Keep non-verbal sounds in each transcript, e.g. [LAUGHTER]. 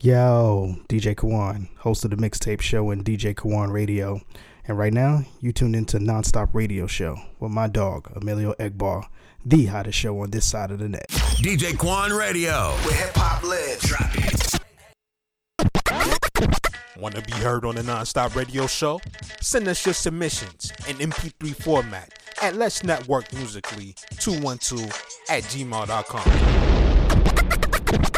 Yo, DJ Kawon, host of the Mixtape Show and DJ Kawon Radio. And right now, you tuned into Nonstop Radio Show with my dog, Emilio Egbar, the hottest show on this side of the net. DJ Quan Radio. Where hip hop lives. Drop it. Want to be heard on the Nonstop Radio Show? Send us your submissions in MP3 format at Let's Network Musically 212 at gmail.com.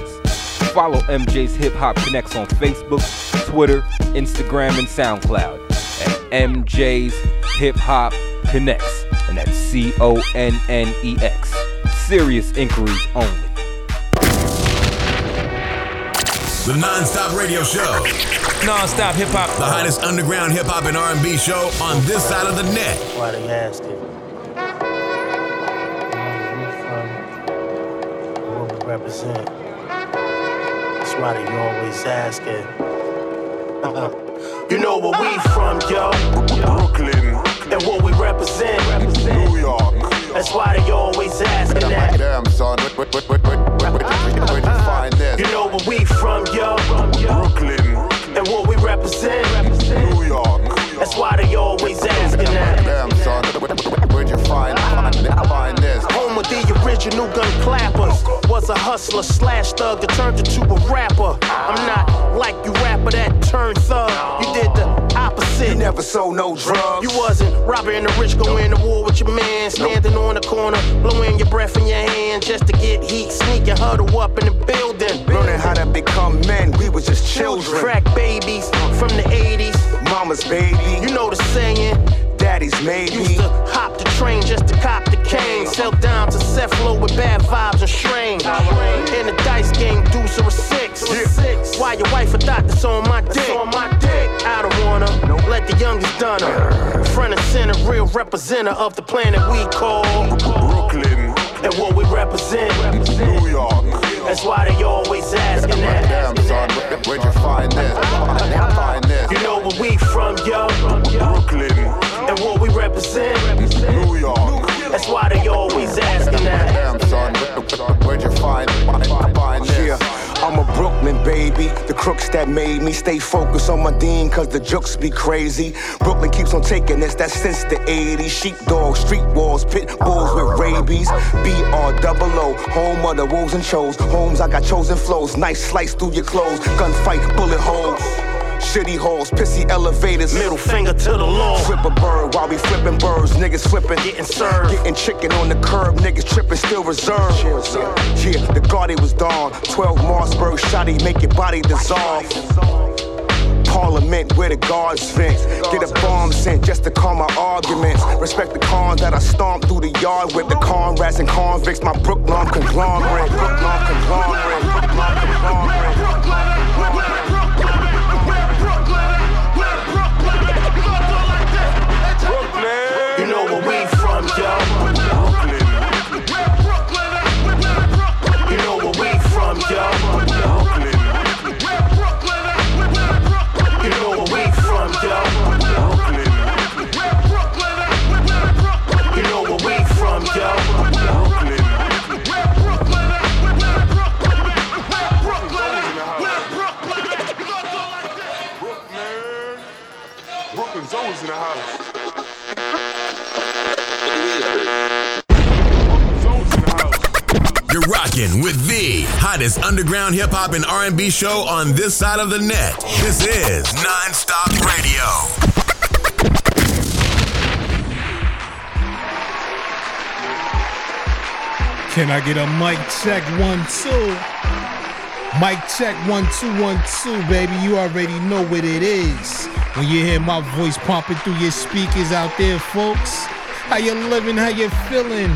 Follow MJ's Hip Hop Connex on Facebook, Twitter, Instagram, and SoundCloud at MJ's Hip Hop Connex, and that's C O N N E X. Serious inquiries only. The Nonstop Radio Show. Non-stop hip hop. The hottest underground hip hop and R&B show on this side of the net. Why they asking? What we represent. Why they always asking. you know where we from, yo. Brooklyn. And what we represent. New York. That's why they always asking that. Damn, son. Where, where, where, where, where, where, where'd you find this? You know where we from, yo. Brooklyn. And what we represent. New York. That's why they always asking that. Damn, son. Where, where, where'd you find, find this? Home of the original gun clappers. Was a hustler slash thug that turned into a rapper. I'm not like you rapper that turned thug. You did the opposite. You never sold no drugs. You wasn't robbing the rich, going to war with your man, standing on the corner, blowing your breath in your hand just to get heat, sneaking, huddle up in the building. Learning how to become men, we was just children. Crack babies from the 80s. Mama's baby, You know the saying. Daddy's maybe. Used to hop the train just to cop the cane. Sell down to Cephalo with bad vibes and strain. In the dice game, deuce or a six. Why your wife a thought that's on my dick? I don't wanna let the youngest done her. Front and center, real representative of the planet we call Brooklyn. and what we represent. New York. That's why they always asking that. Damn, son. Where, where'd you find this? Find this. You know where we from, yo. Brooklyn. And what we represent. New York. That's why they always asking that. Damn, son. Where, where'd you find? Yeah. I'm a Brooklyn baby, the crooks that made me stay focused on my dean, cause the jokes be crazy. Brooklyn keeps on taking us, that's since the 80s. Sheepdogs, street walls, pit bulls with rabies. BR double O, home of the wolves and chose. Homes, I got chosen flows, nice slice through your clothes. Gunfight, bullet holes. Shitty holes, pissy elevators. Middle finger to the law. Flip a bird while we flipping birds, niggas flipping. Getting served. Getting chicken on the curb, niggas tripping, still reserved. Yeah, yeah, the Guardi was dawn. 12 Mossberg shotty, make your body dissolve. Parliament where the guards vent. Get a bomb sent just to calm my arguments. Respect the cons that I stomp through the yard with the conrats and convicts. My Brooklyn conglomerate. Brooklyn conglomerate. Brooklyn conglomerate. You rocking with the hottest underground hip hop and R&B show on this side of the net. This is Nonstop Radio. Can I get a mic check one two? Mic check one two one two, baby. You already know what it is. When you hear my voice pumping through your speakers out there, folks. How you living? How you feeling?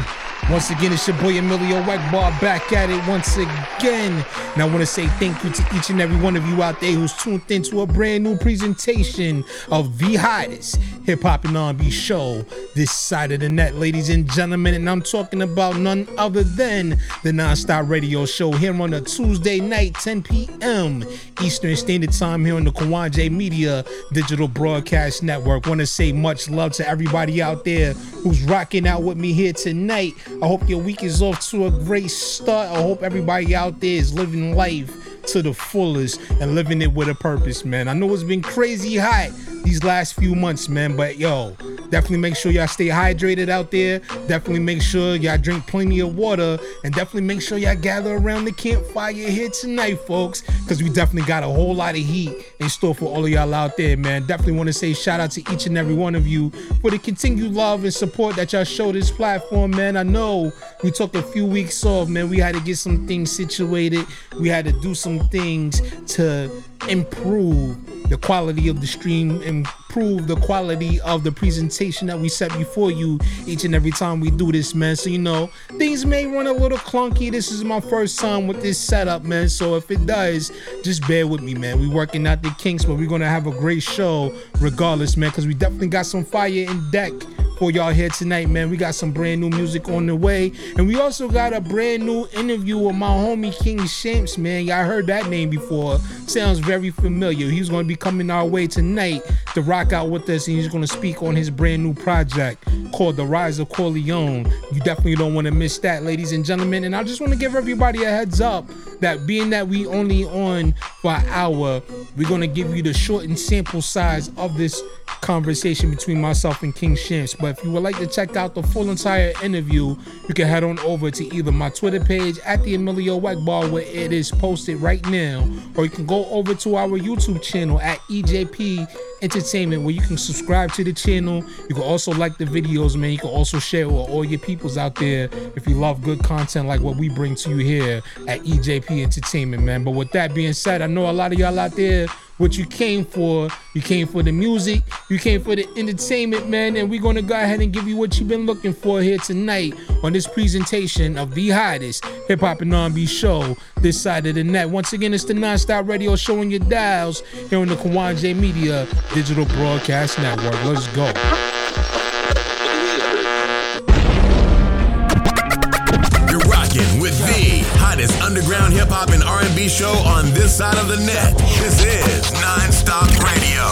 Once again, it's your boy Emilio Egbar back at it once again. And I want to say thank you to each and every one of you out there who's tuned into a brand new presentation of the hottest hip hop and R&B show this side of the net, ladies and gentlemen. And I'm talking about none other than the Nonstop Radio Show here on a Tuesday night, 10 p.m. Eastern Standard Time here on the Kawon Media Digital Broadcast Network. Want to say much love to everybody out there who's rocking out with me here tonight. I hope your week is off to a great start. I hope everybody out there is living life to the fullest and living it with a purpose, man. I know it's been crazy hot these last few months, man, but yo, definitely make sure y'all stay hydrated out there. Definitely make sure y'all drink plenty of water and definitely make sure y'all gather around the campfire here tonight, folks, because we definitely got a whole lot of heat in store for all of y'all out there, man. Definitely want to say shout out to each and every one of you for the continued love and support that y'all show this platform, man. I know we took a few weeks off, man. We had to get some things situated. We had to do some things to improve the quality of the stream, improve the quality of the presentation that we set before you each and every time we do this, man. So, you know, things may run a little clunky. This is my first time with this setup, man. So, if it does, just bear with me, man. We working out the kinks, but we're gonna have a great show regardless, man, because we definitely got some fire in deck for y'all here tonight, man. We got some brand new music on the way. And we also got a brand new interview with my homie King Shampz, man. Y'all heard that name before. Sounds very familiar. He's going to be coming our way tonight to rock out with us. And he's going to speak on his brand new project called The Rise of Corleone. You definitely don't want to miss that, ladies and gentlemen. And I just want to give everybody a heads up that being that we only on for an hour, we're going to give you the shortened sample size of this conversation between myself and King Shampz. But if you would like to check out the full entire interview, you can head on over to either my Twitter page at the Emilio Egbar where it is posted right now, or you can go over to our YouTube channel at EJP Entertainment where you can subscribe to the channel. You can also like the videos, man. You can also share with all your peoples out there if you love good content like what we bring to you here at EJP Entertainment, man. But with that being said, I know a lot of y'all out there what you came for. You came for the music, you came for the entertainment, man. And we're gonna go ahead and give you what you've been looking for here tonight on this presentation of the hottest hip hop and R&B show this side of the net. Once again, it's the nonstop radio showing your dials here on the Kawon Media Digital Broadcast Network. Let's go. You're rocking with the hottest underground hip hop and R&B show on this side of the net. This is Nonstop Radio.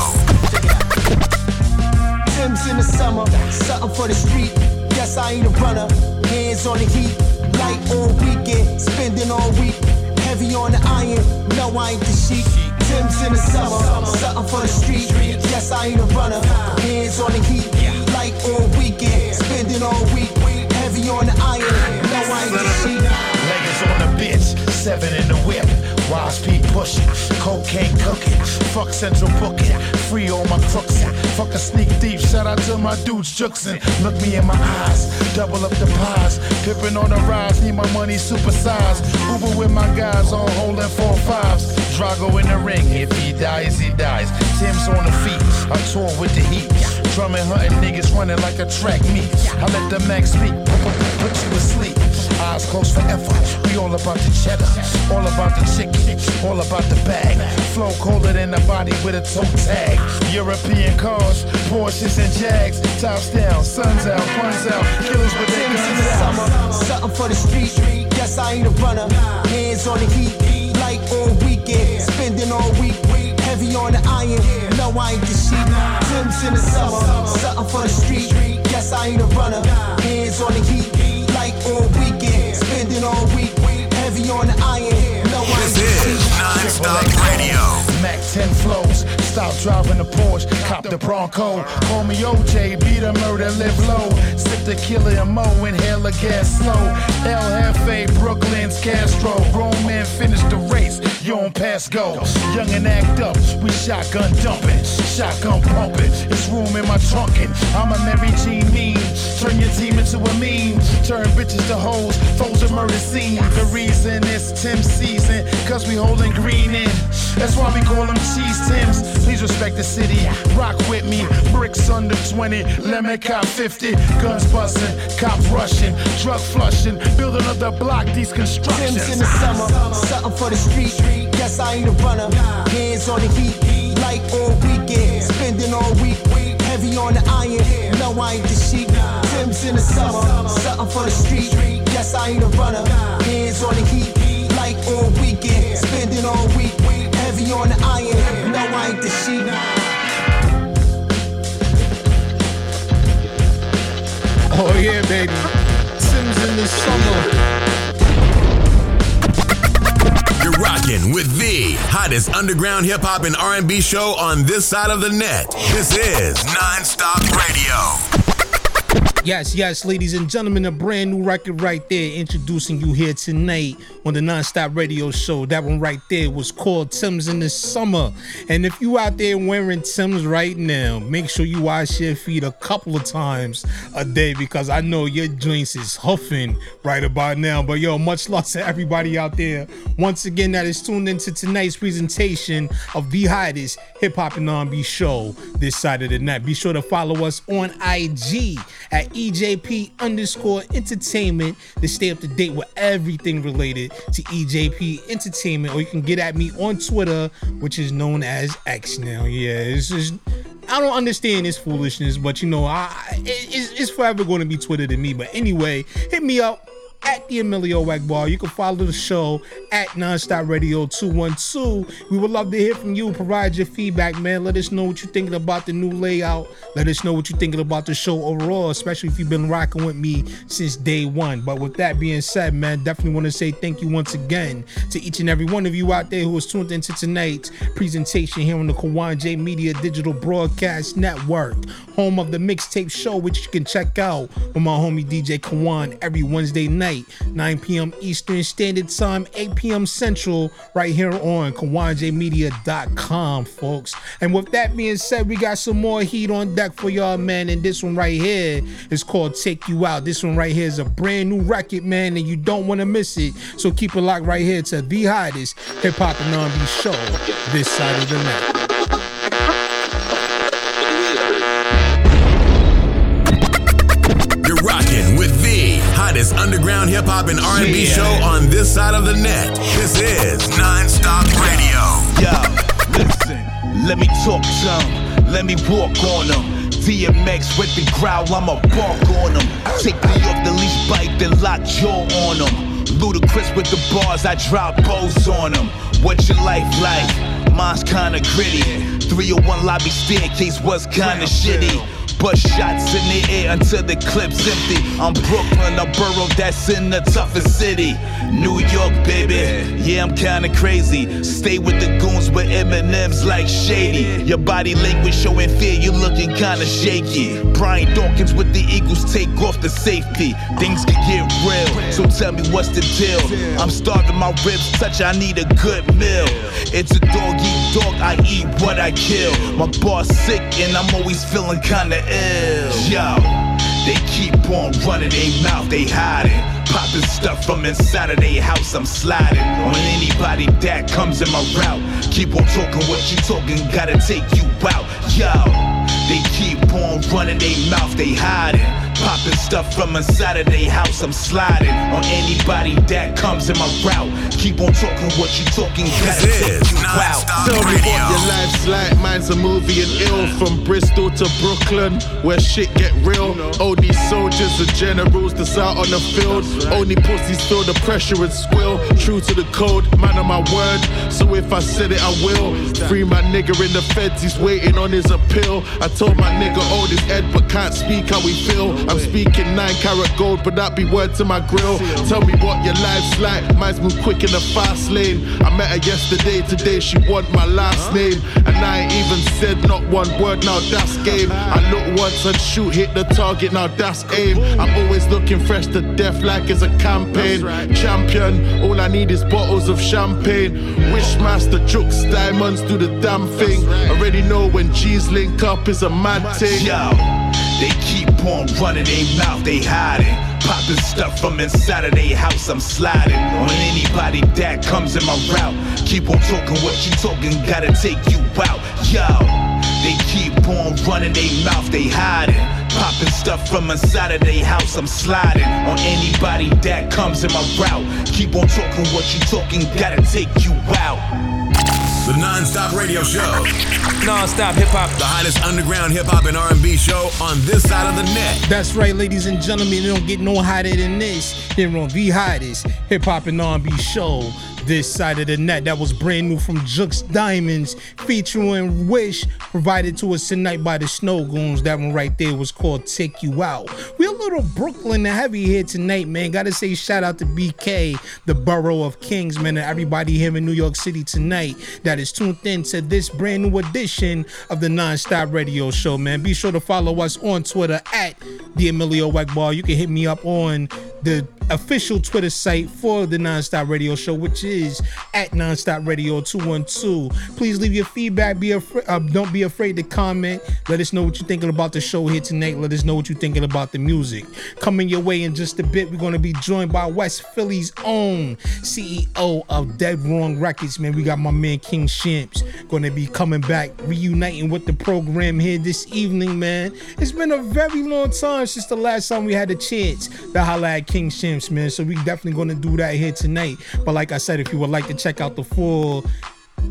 Tim's in the summer, something for the street. Yes, I ain't a runner. Hands on the heat, light all weekend, spending all week. Heavy on the iron, no, I ain't the sheep. Tim's in the summer, something for the street. Yes, I ain't a runner. Hands on the heat, light all weekend, spending all week. Heavy on the iron, no, I ain't the. Leggings on the bitch, seven in the whip. Wild speed pushing, cocaine cooking. Fuck central booking, free all my crooks. Fuck a sneak thief, shout out to my dudes juxin. Look me in my eyes, double up the pies. Pippin' on the rise, need my money supersized. Uber with my guys, all holding four fives. Drago in the ring, if he dies, he dies. Tim's on the feet, I tour with the heat. Drumming, hunting niggas running like a track meet. I let the max speak, Eyes closed forever. We all about the cheddar, all about the chicken, all about the bag. Flow colder than the body with a toe tag. European cars, Porsches and Jags. Tops down, suns out, guns out, killers with their guns the out. summer, something for the street. Yes, I ain't a runner. Hands on the heat, light all weekend, spending all week. Heavy on the iron, no, I ain't the sheep. Tim's in the summer, Nonstop Radio. Mac 10 flows, Stop driving the Porsche, cop the Bronco. Call me OJ, beat a murder, live low. Sip the killer and mo, inhale a gas slow. Jefe, Brooklyn's Castro. Grown men finish the race, you on pass go. Young and act up, we shotgun dumping, shotgun pumping. It's room in my trunkin'. I'm a Mary Jean mean. Turn your team into a meme. Turn bitches to hoes, foes a murder scene. The reason it's Tim season, cause we holding green in. That's why we call them cheese Tims. Please respect the city. Rock with me. Bricks under 20. Lemon cop 50. Guns busting. Cop rushing. Drug flushing. Build another block. These constructions. Tim's in the summer. Something for the street. Guess I ain't a runner. Hands on the heat. Light all weekend. Spending all week. Heavy on the iron. No, I ain't the sheep. Tim's in the summer. Something for the street. Guess I ain't a runner. Hands on the heat. Light all weekend. Spending all week. Heavy on the iron. No, I ain't the sheep. Oh yeah, baby. Sims in the summer. You're rocking with the hottest underground hip hop and R&B show on this side of the net. This is Nonstop Radio. Yes, yes, ladies and gentlemen, a brand new record right there introducing you here tonight on the Nonstop Radio Show. That one right there was called Tim's in the Summer. And if you out there wearing Tim's right now, make sure you wash your feet a couple of times a day because I know your joints is huffing right about now. But yo, much love to everybody out there. Once again, that is tuned into tonight's presentation of the hottest hip hop and R&B show this side of the net. Be sure to follow us on IG at EJP underscore entertainment to stay up to date with everything related to EJP entertainment. Or you can get at me on Twitter, which is known as X now. Yeah, it's just. I don't understand this foolishness, but you know, I it's, it's forever going to be Twitter to me. But anyway, hit me up at the Emilio Egbar. You can follow the show at Nonstop Radio 212. We would love to hear from you. Provide your feedback, man. Let us know what you're thinking about the new layout. Let us know what you're thinking about the show overall, especially if you've been rocking with me since day one. But with that being said, man, definitely want to say thank you once again to each and every one of you out there who was tuned into tonight's presentation here on the Kawon J Media Digital Broadcast Network, home of the mixtape show, which you can check out with my homie DJ Kawon every Wednesday night. 9 p.m. Eastern Standard Time, 8 p.m. Central, right here on KawonJMedia.com, folks. And with that being said, we got some more heat on deck for y'all, man. And this one right here is called Take You Out. This one right here is a brand new record, man, and you don't want to miss it. So keep it locked right here to the hottest hip hop and R&B show this side of the net. Underground hip hop and R&B Yeah. show on this side of the net. This is Nonstop Radio. Yo, listen, let me talk some, let me walk on them. DMX with the growl, I'ma bark on them. Take me off the leash, bite, then lock jaw on them. Ludacris with the bars, I drop bows on them. What's your life like? Mine's kinda gritty. 301 lobby staircase was kinda shitty. Bust shots in the air until the clip's empty. I'm Brooklyn, a borough that's in the toughest city. New York, baby. Yeah, I'm kinda crazy. Stay with the goons with Eminem's like shady. Your body language showing fear, you looking kinda shaky. Brian Dawkins with the Eagles take off the safety. Things can get real, so tell me what's the deal. I'm starving my ribs, touch, I need a good meal. It's a dog eat dog, I eat what I kill. My boss sick and I'm always feeling kinda ill. Yo, they keep on running their mouth, they hiding. Popping stuff from inside of their house, I'm sliding on anybody that comes in my route. Keep on talking what you talking, gotta take you out. Yo, they keep on running their mouth, they hiding. Popping stuff from inside of their house, I'm sliding on anybody that comes in my route. Keep on talking what you talking, gotta take you out. Tell me what your life's like. Mine's a movie and ill. From Bristol to Brooklyn, where shit get real. All these soldiers and generals that's out on the field. Only pussies feel the pressure and squill. True to the code, man of my word. So if I said it, I will. Free my nigga in the feds, he's waiting on his appeal. I told my nigga hold his head, but can't speak how we feel. I'm speaking nine carat gold, but that be word to my grill. Tell me what your life's like. Mine's move quick in the fast lane. I met her yesterday, today she want my last name. And I ain't even said not one word, now that's game. I look once and shoot, hit the target, now that's aim. I'm always looking fresh to death like it's a campaign. Champion, all I need is bottles of champagne. Wishmaster, jukes, diamonds, do the damn thing. Already know when G's link up is a mad thing. Yo, they keep on running they mouth, they hiding. Popping stuff from inside of their house, I'm sliding on anybody that comes in my route. Keep on talking what you talking, gotta take you out. Yo, they keep on running they mouth, they hiding. Popping stuff from inside of their house, I'm sliding on anybody that comes in my route. Keep on talking what you talking, gotta take you out. The non-stop radio show. Non-stop hip hop. The hottest underground hip hop and R&B show on this side of the net. That's right, ladies and gentlemen. It don't get no hotter than this. Here on the hottest hip hop and R&B show. This side of the net that was brand new from Jux Diamonds, featuring Wish, provided to us tonight by the Snowgoons. That one right there was called Take You Out. We're a little Brooklyn heavy here tonight, man. Gotta say shout out to BK, the borough of Kings, man, and everybody here in New York City tonight that is tuned in to this brand new edition of the Non-Stop Radio Show, man. Be sure to follow us on Twitter at the Emilio Egbar. You can hit me up on the official Twitter site for the Nonstop Radio Show, which is at Nonstop Radio 212. Please leave your feedback. Be afraid, uh, don't be afraid to comment. Let us know what you're thinking about the show here tonight. Let us know what you're thinking about the music. Coming your way in just a bit, we're going to be joined by West Philly's own CEO of Dead Wrong Records. Man, we got my man King Shampz going to be coming back, reuniting with the program here this evening, man. It's been a very long time since the last time we had a chance to holla at King Shampz, man. So we definitely gonna do that here tonight. But like I said, if you would like to check out the full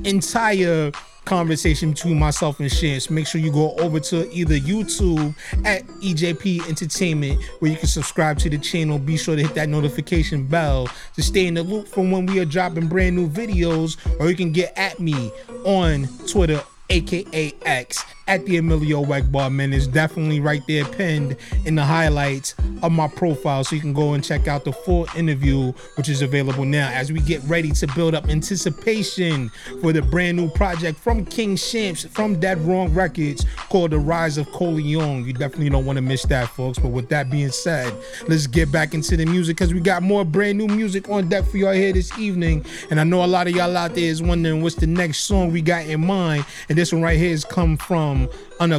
entire conversation between myself and Shampz, make sure you go over to either YouTube at EJP Entertainment, where you can subscribe to the channel. Be sure to hit that notification bell to stay in the loop from when we are dropping brand new videos, or you can get at me on Twitter aka X, at the Emilio Egbar, man. It's definitely right there pinned in the highlights of my profile. So you can go and check out the full interview, which is available now as we get ready to build up anticipation for the brand new project from King Shampz from Dead Wrong Records called The Rise of Corleone. You definitely don't want to miss that, folks. But with that being said, let's get back into the music because we got more brand new music on deck for y'all here this evening. And I know a lot of y'all out there is wondering what's the next song we got in mind. And this one right here has come from Um,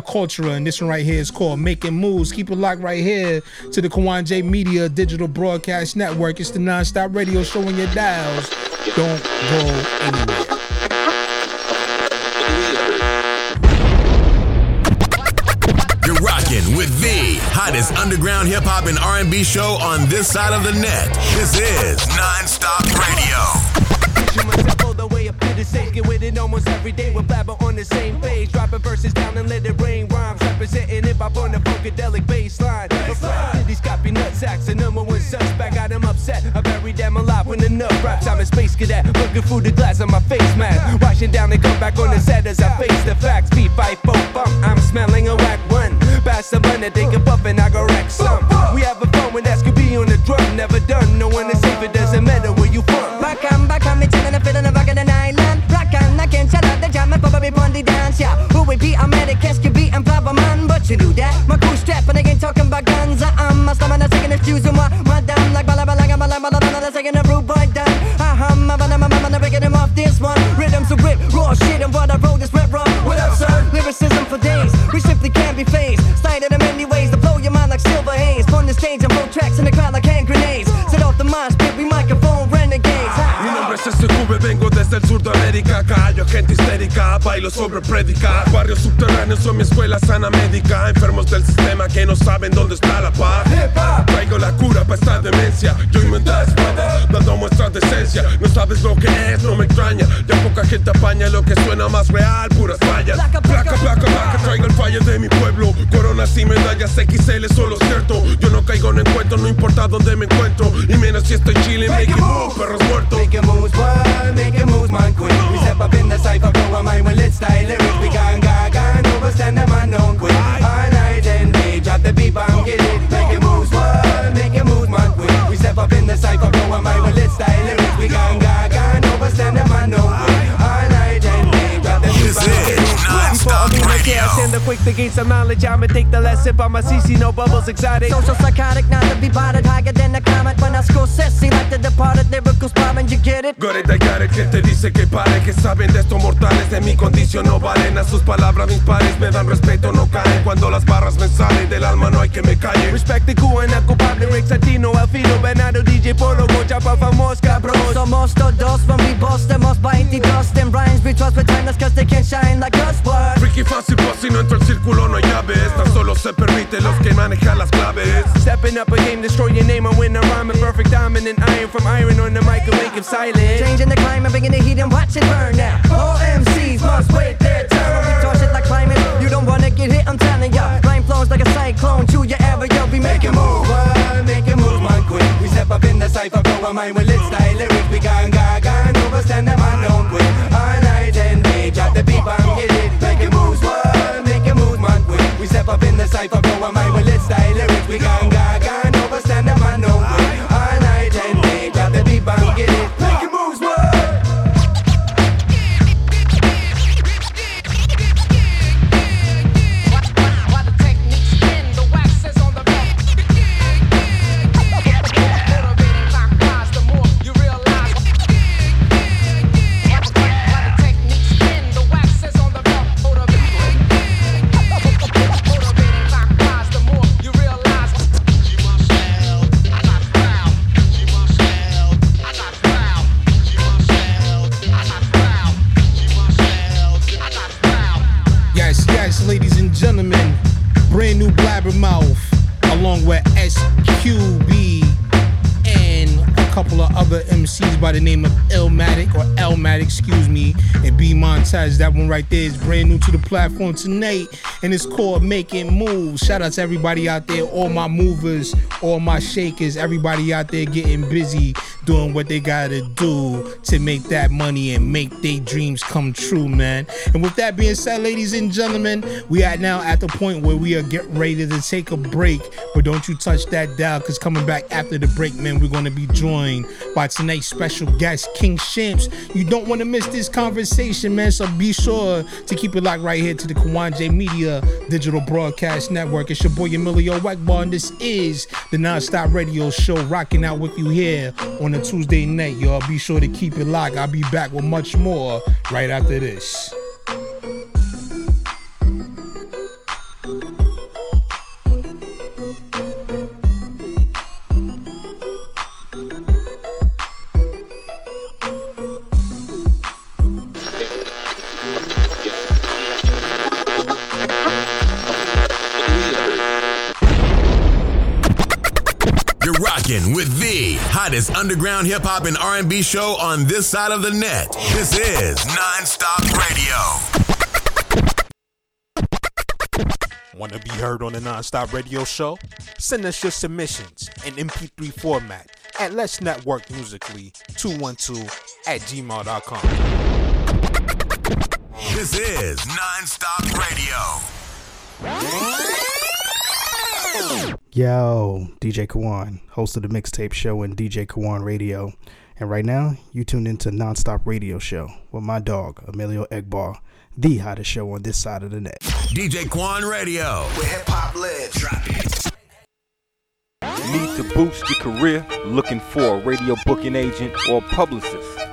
Cultura, and this one right here is called Making Moves. Keep it locked right here to the Kawon J Media Digital Broadcast Network. It's the non-stop radio show on your dials. Don't go anywhere. You're rocking with the hottest underground hip hop and R&B show on this side of the net. This is Non-Stop Radio. Get with it almost every day. We're blabber on the same page. Dropping verses down and let it rain rhymes. Representing hip hop on the funkadelic baseline. City's copy nut sacks. The number one suspect. Got him upset. I buried them alive when nut raps. I'm a space cadet. Looking through the glass on my face mask. Washing down and come back on the set as I face the facts. Beat, fight, bump. I'm smelling a whack one. Pass the money, they can puff and I go wreck some. We having and pon the dance, yeah. Who we be? I'm a casket beat and flabber man, but you do that. My crew strap and I ain't talking about guns. I'm a stomach, I'm taking excuse moi. Madame, like bala bala bala bala bala, taking a rude boy down. Uh-huh, my bala my mama, breaking him off this one. Rhythms of grip, raw shit, and what I wrote el sur de América, callo gente histérica, bailo sobre prédica. Barrios subterráneos son mi escuela sana médica. Enfermos del sistema que no saben dónde está la paz. Traigo la cura para esta demencia. Yo inventé espada, dando muestras de esencia. No sabes lo que es, no me extraña. Ya poca gente apaña lo que suena más real, puras fallas. Placa, placa, placa, traigo el fallo de mi pueblo. Coronas y medallas XL, solo cierto. Yo no caigo en encuentro, no importa dónde me encuentro. Y menos si estoy chile, make it move, perros muertos. Make it moves, boy, make it moves, man. We step up in the cypher, blow our mind when let's style lyrics. We gang, gang, gang, overstand the man down the quick to gain some knowledge. I'ma take the last sip on my CC, no bubbles, exotic. Social psychotic, not to be bothered, higher than a comet. When I score sissy, like the departed lyrical spine, you get it? Got it, I got it, que te dice que pare Que saben de estos mortales, de mi condición no valen A sus palabras mis pares me dan respeto, no caen Cuando las barras me salen del alma no hay que me calle Respect the cool and culpable, Rick Santino, Alfino, Bernardo, DJ Polo, Gocha, Papa Mosca, bros. Somos todos when we boast them, most biting dust and rhymes. We trust with timeless cause they can shine like us, what? Freaky fácil, pues si no entro al círculo no hay llaves Tan solo se permite los que manejan las claves Stepping up a game, destroy your name. I win a rhyme, a perfect diamond and iron from iron on the mic and make him silent. Changing the climate, bringing the heat and watch it burn now. All MCs must wait their turn. We toss it like climate, you don't wanna get hit, I'm telling ya. Rhyme flows like a cyclone, to your area, we make it move. Boy, make it move, man, quick. We step up in the cypher, blow our mind when let's style lyrics. We gang, gang, gang, overstand the man down quick. Up in the cypher, blow our mind when let's style lyrics. We gang, That one right there is brand new to the platform tonight, and it's called Making Moves. Shout out to everybody out there, all my movers, all my shakers, everybody out there getting busy doing what they gotta do to make that money and make their dreams come true, man. And with that being said, ladies and gentlemen, we are now at the point where we are getting ready to take a break. But don't you touch that dial, cause coming back after the break, man, we're gonna be joined by tonight's special guest, King Shampz. You don't wanna miss this conversation, man. So be sure to keep it locked right here to the Kawon J Media Digital Broadcast Network. It's your boy Emilio Egbar, and this is the Nonstop Radio Show, rocking out with you here on a Tuesday night, y'all. Be sure to keep it locked. I'll be back with much more right after this. Rocking with the hottest underground hip hop and R&B show on this side of the net. This is Nonstop Radio. Want to be heard on the Nonstop Radio Show? Send us your submissions in MP3 format at Let's Network Musically 212 at gmail.com. This is Nonstop Radio. Yo, DJ Kawon, host of the Mixtape Show and DJ Kawon Radio. And right now, you tuned into Nonstop Radio Show with my dog, Emilio Egbar, the hottest show on this side of the net. DJ Quan Radio. Where hip hop lives. Drop it. Need to boost your career? Looking for a radio booking agent or publicist?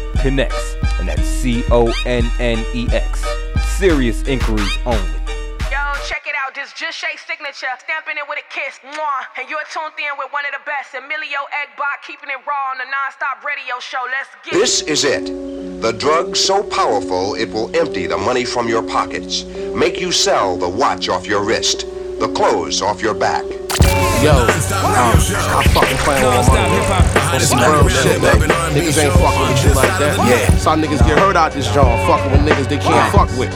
Connex, and that's C O N N E X. Serious inquiries only. Yo, check it out. This Just Shay signature, stamping it with a kiss. Mwah. And you're tuned in with one of the best, Emilio Egbar, keeping it raw on the non-stop radio show. Let's get This is it. The drug so powerful it will empty the money from your pockets, make you sell the watch off your wrist, the clothes off your back. Yo, um, I fucking playing with my money. Some real shit, baby. Niggas ain't fucking with shit like that. Yeah. Some niggas get hurt out this joint, fucking with niggas they can't fuck with.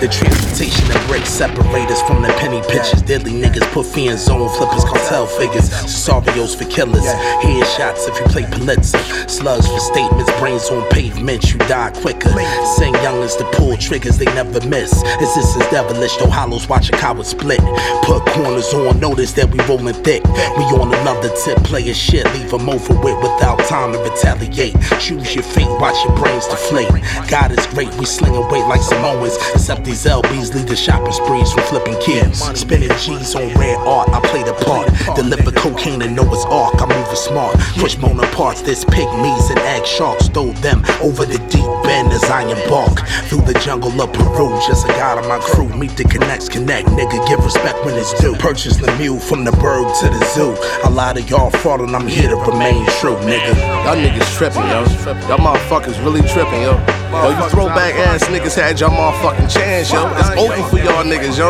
The transportation of bricks separate us from the penny pitchers. Deadly niggas put fee in zone flippers, cartel figures. Cesareos for killers. Headshots if you play Pulitzer. Slugs for statements, brains on pavement, you die quicker. Sing youngins to pull triggers, they never miss. Existence devilish, though hollows watch a coward split. Put corners on, notice that we rolling thick. We on another tip, play a shit, leave them over with without time to retaliate. Choose your fate, watch your brains deflate. God is great, we slinging weight like Samoans. Except these LBs lead the shopping sprees from flipping kids. Spinning G's on rare art, I play the part. Deliver cocaine and Noah's Ark, I move smart. Push Mona parts, this pygmies and egg sharks. Throw them over the deep bend as I embark. Through the jungle of Peru, just a god of my crew. Meet the connects, connect, nigga, give respect when it's due. Purchase the mule from the bird to the zoo. A lot of y'all fraud and I'm here to remain true, nigga. Y'all niggas tripping, yo. Y'all motherfuckers really tripping, yo. Yo, you throwback ass niggas had y'all motherfucking chance, yo. It's open for y'all niggas, yo.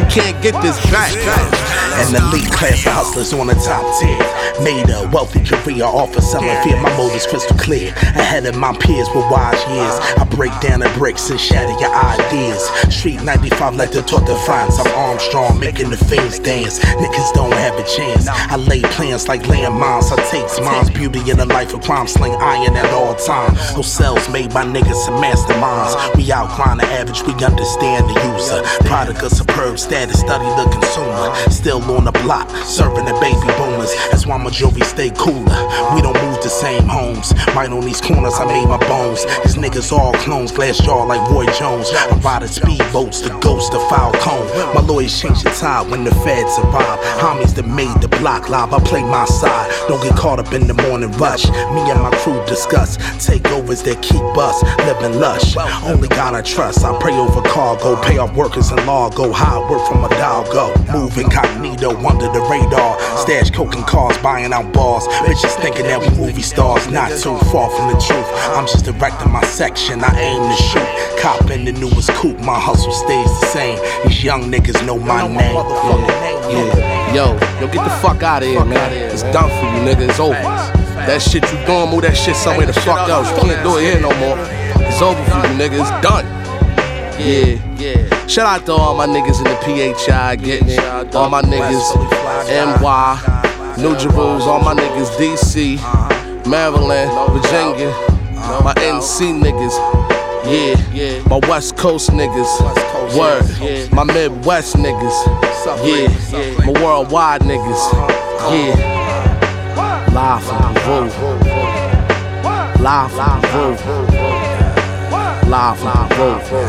You can't get this back. An elite class of hustlers on the top tier. Made a wealthy career off of selling fear. My motives crystal clear. Ahead of my peers with wise years. I break down the bricks and shatter your ideas. Street 95 like the Tour de France. I'm Armstrong making the fiends dance. Niggas don't have a chance. I lay plans like landmines. I take mines. Beauty in the life of crime. Sling iron at all times. Those cells made by niggas and masterminds. We outgrind the average. We understand the user. Product of superb status. Study the consumer. Still on the block. Serving the baby boomers. That's why majority stay cooler. We don't move the same homes. Right on these corners, I made my bones. These niggas all clones, glass jaw like Roy Jones. I'm riding speedboats, the ghost of Falcone. My lawyers change the tide when the feds arrive. Homies that made the block live, I play my side. Don't get caught up in the morning rush. Me and my crew discuss takeovers that keep us living lush. Only God I trust. I pray over cargo, pay off workers and law. Go high, work from a dial go. Move incognito under the radar. Stash coke and cars, buying out bars. Bitches thinking that we movie stars, not too far from the truth. I'm just directing my section, I aim to shoot. Cop in the newest coupe, my hustle stays the same. These young niggas know my name. Yeah, yeah. Yo, yo, get the fuck out of here, man. It's done for you, nigga. It's over. That shit you doing, move that shit somewhere the fuck else. You can't do it here no more. It's over for you, nigga. It's done. Yeah, yeah. Shout out to all my niggas in the PHI getting it. All my niggas, NY, New Jerusalem, all my niggas, DC, Maryland, Virginia, my NC niggas. Yeah, my West Coast niggas. Word. My Midwest niggas. Yeah, my worldwide niggas. Yeah. Live from Peru. Live from Peru. Live from Peru.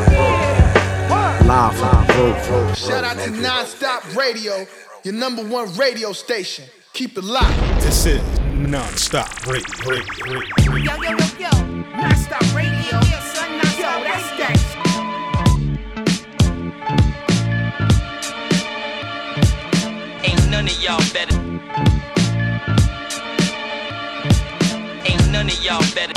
Live from Peru. Shout out to Nonstop Radio, your number one radio station. Keep it locked. This is non-stop radio. radio, radio. Yo, yo, yo, yo. Non-stop radio. Yeah, son, non-stop. Yo, that's that. Ain't none of y'all better. None of y'all better.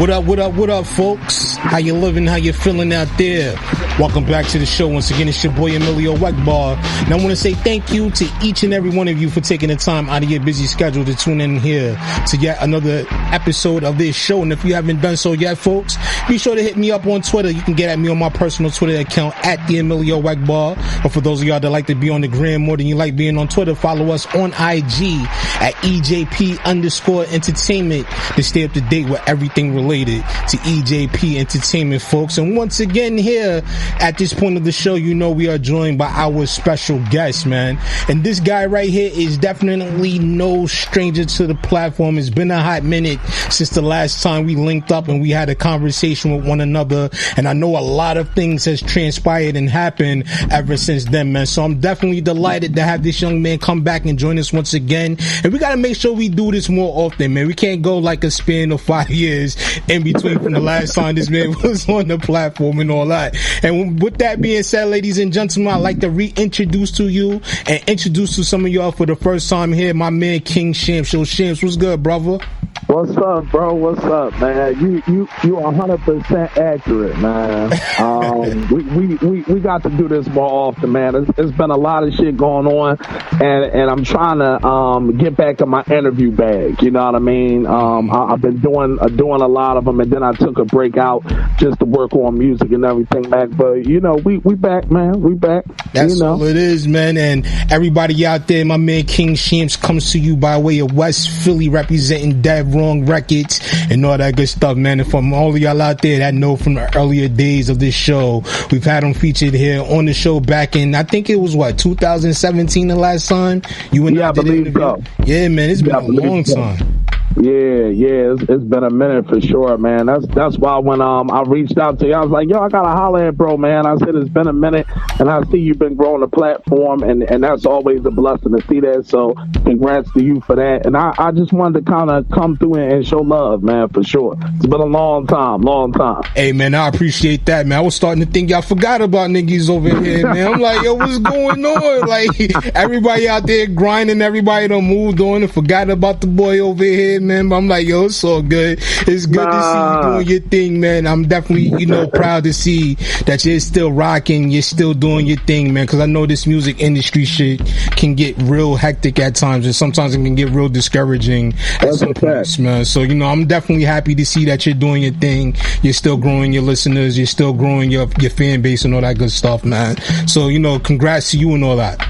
What up, what up, what up, folks? How you living? How you feeling out there? Welcome back to the show. Once again, it's your boy Emilio Egbar. And I want to say thank you to each and every one of you for taking the time out of your busy schedule to tune in here to yet another episode of this show. And if you haven't done so yet, folks, be sure to hit me up on Twitter. You can get at me on my personal Twitter account at the Emilio Egbar. But for those of y'all that like to be on the gram more than you like being on Twitter, follow us on IG at EJP underscore entertainment to stay up to date with everything related to EJP entertainment, folks. And once again, here at this point of the show, you know we are joined by our special guest, man. And this guy right here is definitely no stranger to the platform. It's been a hot minute since the last time we linked up and we had a conversation with one another. And I know a lot of things has transpired and happened ever since then, man. So I'm definitely delighted to have this young man come back and join us once again. And we got to make sure we do this more often, man. We can't go like a span of five years in between from the last time this man [LAUGHS] was on the platform and all that. And with that being said, ladies and gentlemen, I'd like to reintroduce to you and introduce to some of y'all for the first time here, my man King Shampz. So Shampz, what's good, brother? What's up, bro? What's up, man? You you you are hundred percent accurate, man. [LAUGHS] Um, we, we, we we got to do this more often, man. It's, it's been a lot of shit going on, and and I'm trying to um get back in my interview bag. You know what I mean? Um, I, have been doing uh, doing a lot of them, and then I took a break out just to work on music and everything back. But you know, we we back, man. We back. That's you know? all it is, man. And everybody out there, my man King Shampz comes to you by way of West Philly, representing Dead Wrong Records and all that good stuff, man. And from all of y'all out there that know from the earlier days of this show, we've had him featured here on the show back in, I think it was what 2017 the last time you and yeah, I I believe so. Yeah, man, it's been Yeah, I a long so. time. Yeah, yeah, it's, it's been a minute for sure, man. That's that's why when um I reached out to you, I was like, yo, I gotta holler at bro, man. I said it's been a minute, and I see you've been growing the platform, and and that's always a blessing to see that. So congrats to you for that. And I I just wanted to kind of come through and, and show love, man, for sure. It's been a long time, long time. Hey man, I appreciate that, man. I was starting to think y'all forgot about niggas over here, man. I'm like, yo, what's going on? Like [LAUGHS] everybody out there grinding, everybody done moved on and forgot about the boy over here, man. Man, but I'm like, yo, it's all good. It's good to see you doing your thing, man. I'm definitely, you know, [LAUGHS] proud to see that you're still rocking, you're still doing your thing, man. Cause I know this music industry shit can get real hectic at times and sometimes it can get real discouraging at some points, man. So, you know, I'm definitely happy to see that you're doing your thing. You're still growing your listeners. You're still growing your, your fan base and all that good stuff, man. So, you know, congrats to you and all that.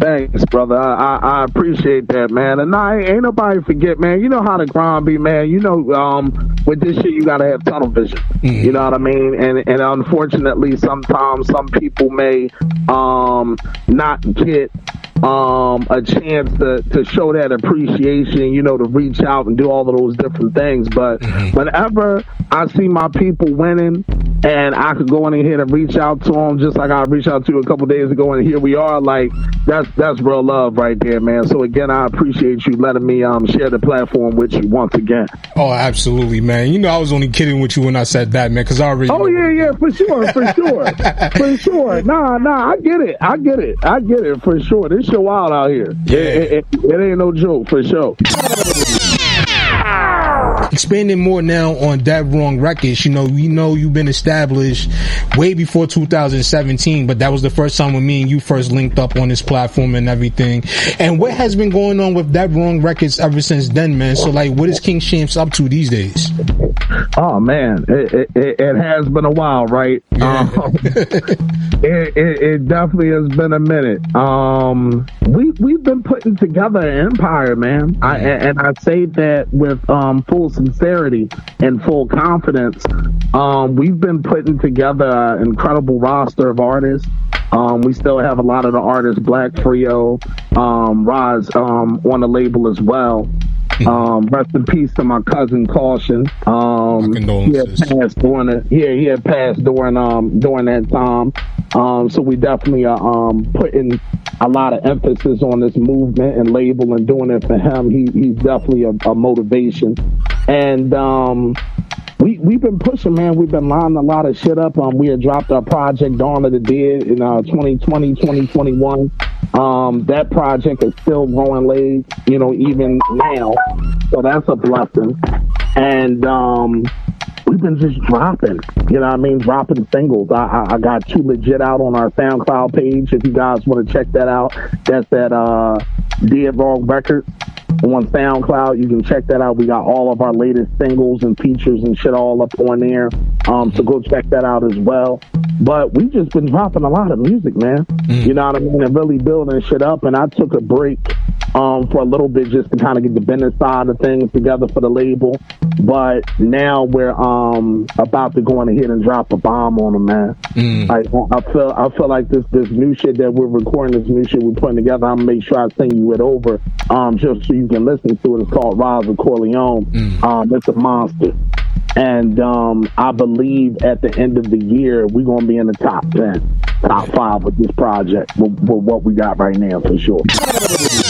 Thanks, brother. I, I, appreciate that, man. And I ain't nobody forget, man. You know how the grind be, man. You know, um, with this shit, you gotta have tunnel vision. You know what I mean? And and unfortunately, sometimes some people may um not get um a chance to to show that appreciation. You know, to reach out and do all of those different things. But whenever I see my people winning, and I could go in here and reach out to them, just like I reached out to you a couple days ago, and here we are. Like that's that's real love right there, man. So again, I appreciate you letting me um share the platform with you once again. Oh, absolutely, man. You know, I was only kidding with you when I said that, man, because I already. Oh yeah, yeah, for sure, for [LAUGHS] sure, for sure. Nah, nah, I get it, I get it, I get it for sure. This shit wild out here. Yeah, it, it, it ain't no joke for sure. Expanding more now on Dead Wrong Records, you know, we know you've been established way before 2017, but that was the first time when me and you first linked up on this platform and everything. And what has been going on with Dead Wrong Records ever since then, man? So, like, what is King Shampz up to these days? Oh man, it, it, it has been a while, right? Um, [LAUGHS] it, it, it definitely has been a minute. Um, we we've been putting together an empire, man. I, and I say that with um, full sincerity and full confidence. Um, we've been putting together an incredible roster of artists. Um, we still have a lot of the artists, Black Frio, um, Roz, um, on the label as well. Um, rest in peace to my cousin Caution. Um, he had passed during it. Yeah, he had passed during um during that time. Um, so we definitely are um putting a lot of emphasis on this movement and label and doing it for him. He he's definitely a, a motivation. And um we we've been pushing, man. We've been lining a lot of shit up. Um, we had dropped our project Dawn of the Dead in uh 2020, 2021. Um, that project is still going late, you know, even now. So that's a blessing. And um, we we've been just dropping. You know I mean? Dropping singles. I, I, I got Too Legit out on our SoundCloud page. If you guys want to check that out, that's at uh, Dead Wrong Records on SoundCloud. You can check that out. We got all of our latest singles and features and shit all up on there. Um, so go check that out as well. But we've just been dropping a lot of music, man. You know what I mean? And really building shit up. And I took a break um, for a little bit just to kind of get the business side of things together for the label. But now we're um, about to go on ahead and drop a bomb on them, man. Like, I feel I feel like this this new shit that we're recording, this new shit we're putting together. I'm gonna make sure I send you it over, um, just so you can listen to it. It's called Rise of Corleone. Um, it's a monster. And um, I believe at the end of the year, we're going to be in the top 10, top five with this project, with, with what we got right now, for sure. [LAUGHS]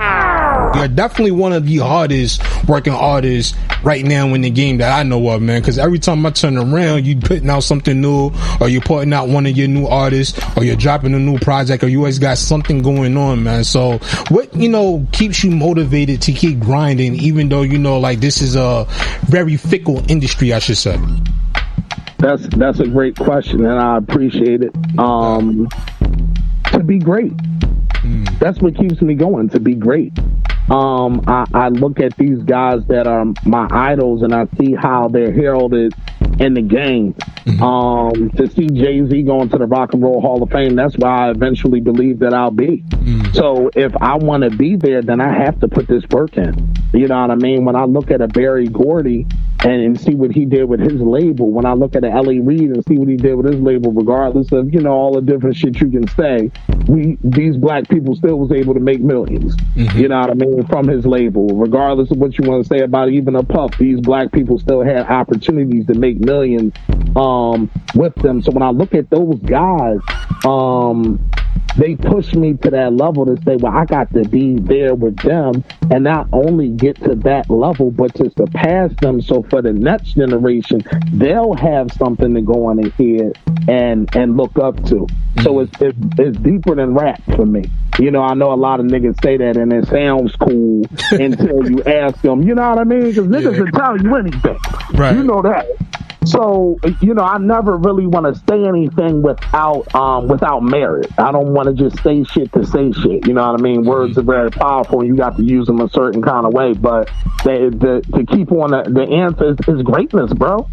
You're definitely one of the hardest working artists right now in the game that I know of, man. Because every time I turn around, you're putting out something new, or you're putting out one of your new artists, or you're dropping a new project, or you always got something going on, man. So, what you know keeps you motivated to keep grinding, even though you know like this is a very fickle industry, I should say. That's that's a great question, and I appreciate it. Um, to be great. That's what keeps me going. To be great. Um, I, I look at these guys that are my idols, and I see how they're heralded in the game. Um, to see Jay Z going to the Rock and Roll Hall of Fame, that's where I eventually believe that I'll be. So if I want to be there, then I have to put this work in. You know what I mean? When I look at a Berry Gordy and, and see what he did with his label, when I look at a L.A. Reid and see what he did with his label, regardless of you know all the different shit you can say, we these black people still was able to make 1000000s You know what I mean? From his label, regardless of what you want to say about even a puff, these black people still had opportunities to make millions um, with them. So when I look at those guys, um, they push me to that level to say, well, I got to be there with them and not only get to that level, but to surpass them. So for the next generation, they'll have something to go on ahead and and look up to. So it's, it's it's deeper than rap for me. You know, I know a lot of niggas say that and it sounds cool [LAUGHS] until you ask them. You know what I mean? Because niggas will tell you anything. Right. You know that. So you know, I never really want to say anything without um without merit. I don't want to just say shit to say shit. You know what I mean? Words are very powerful, and you got to use them a certain kind of way. But they, the, to keep on the, the answer is, is greatness, bro.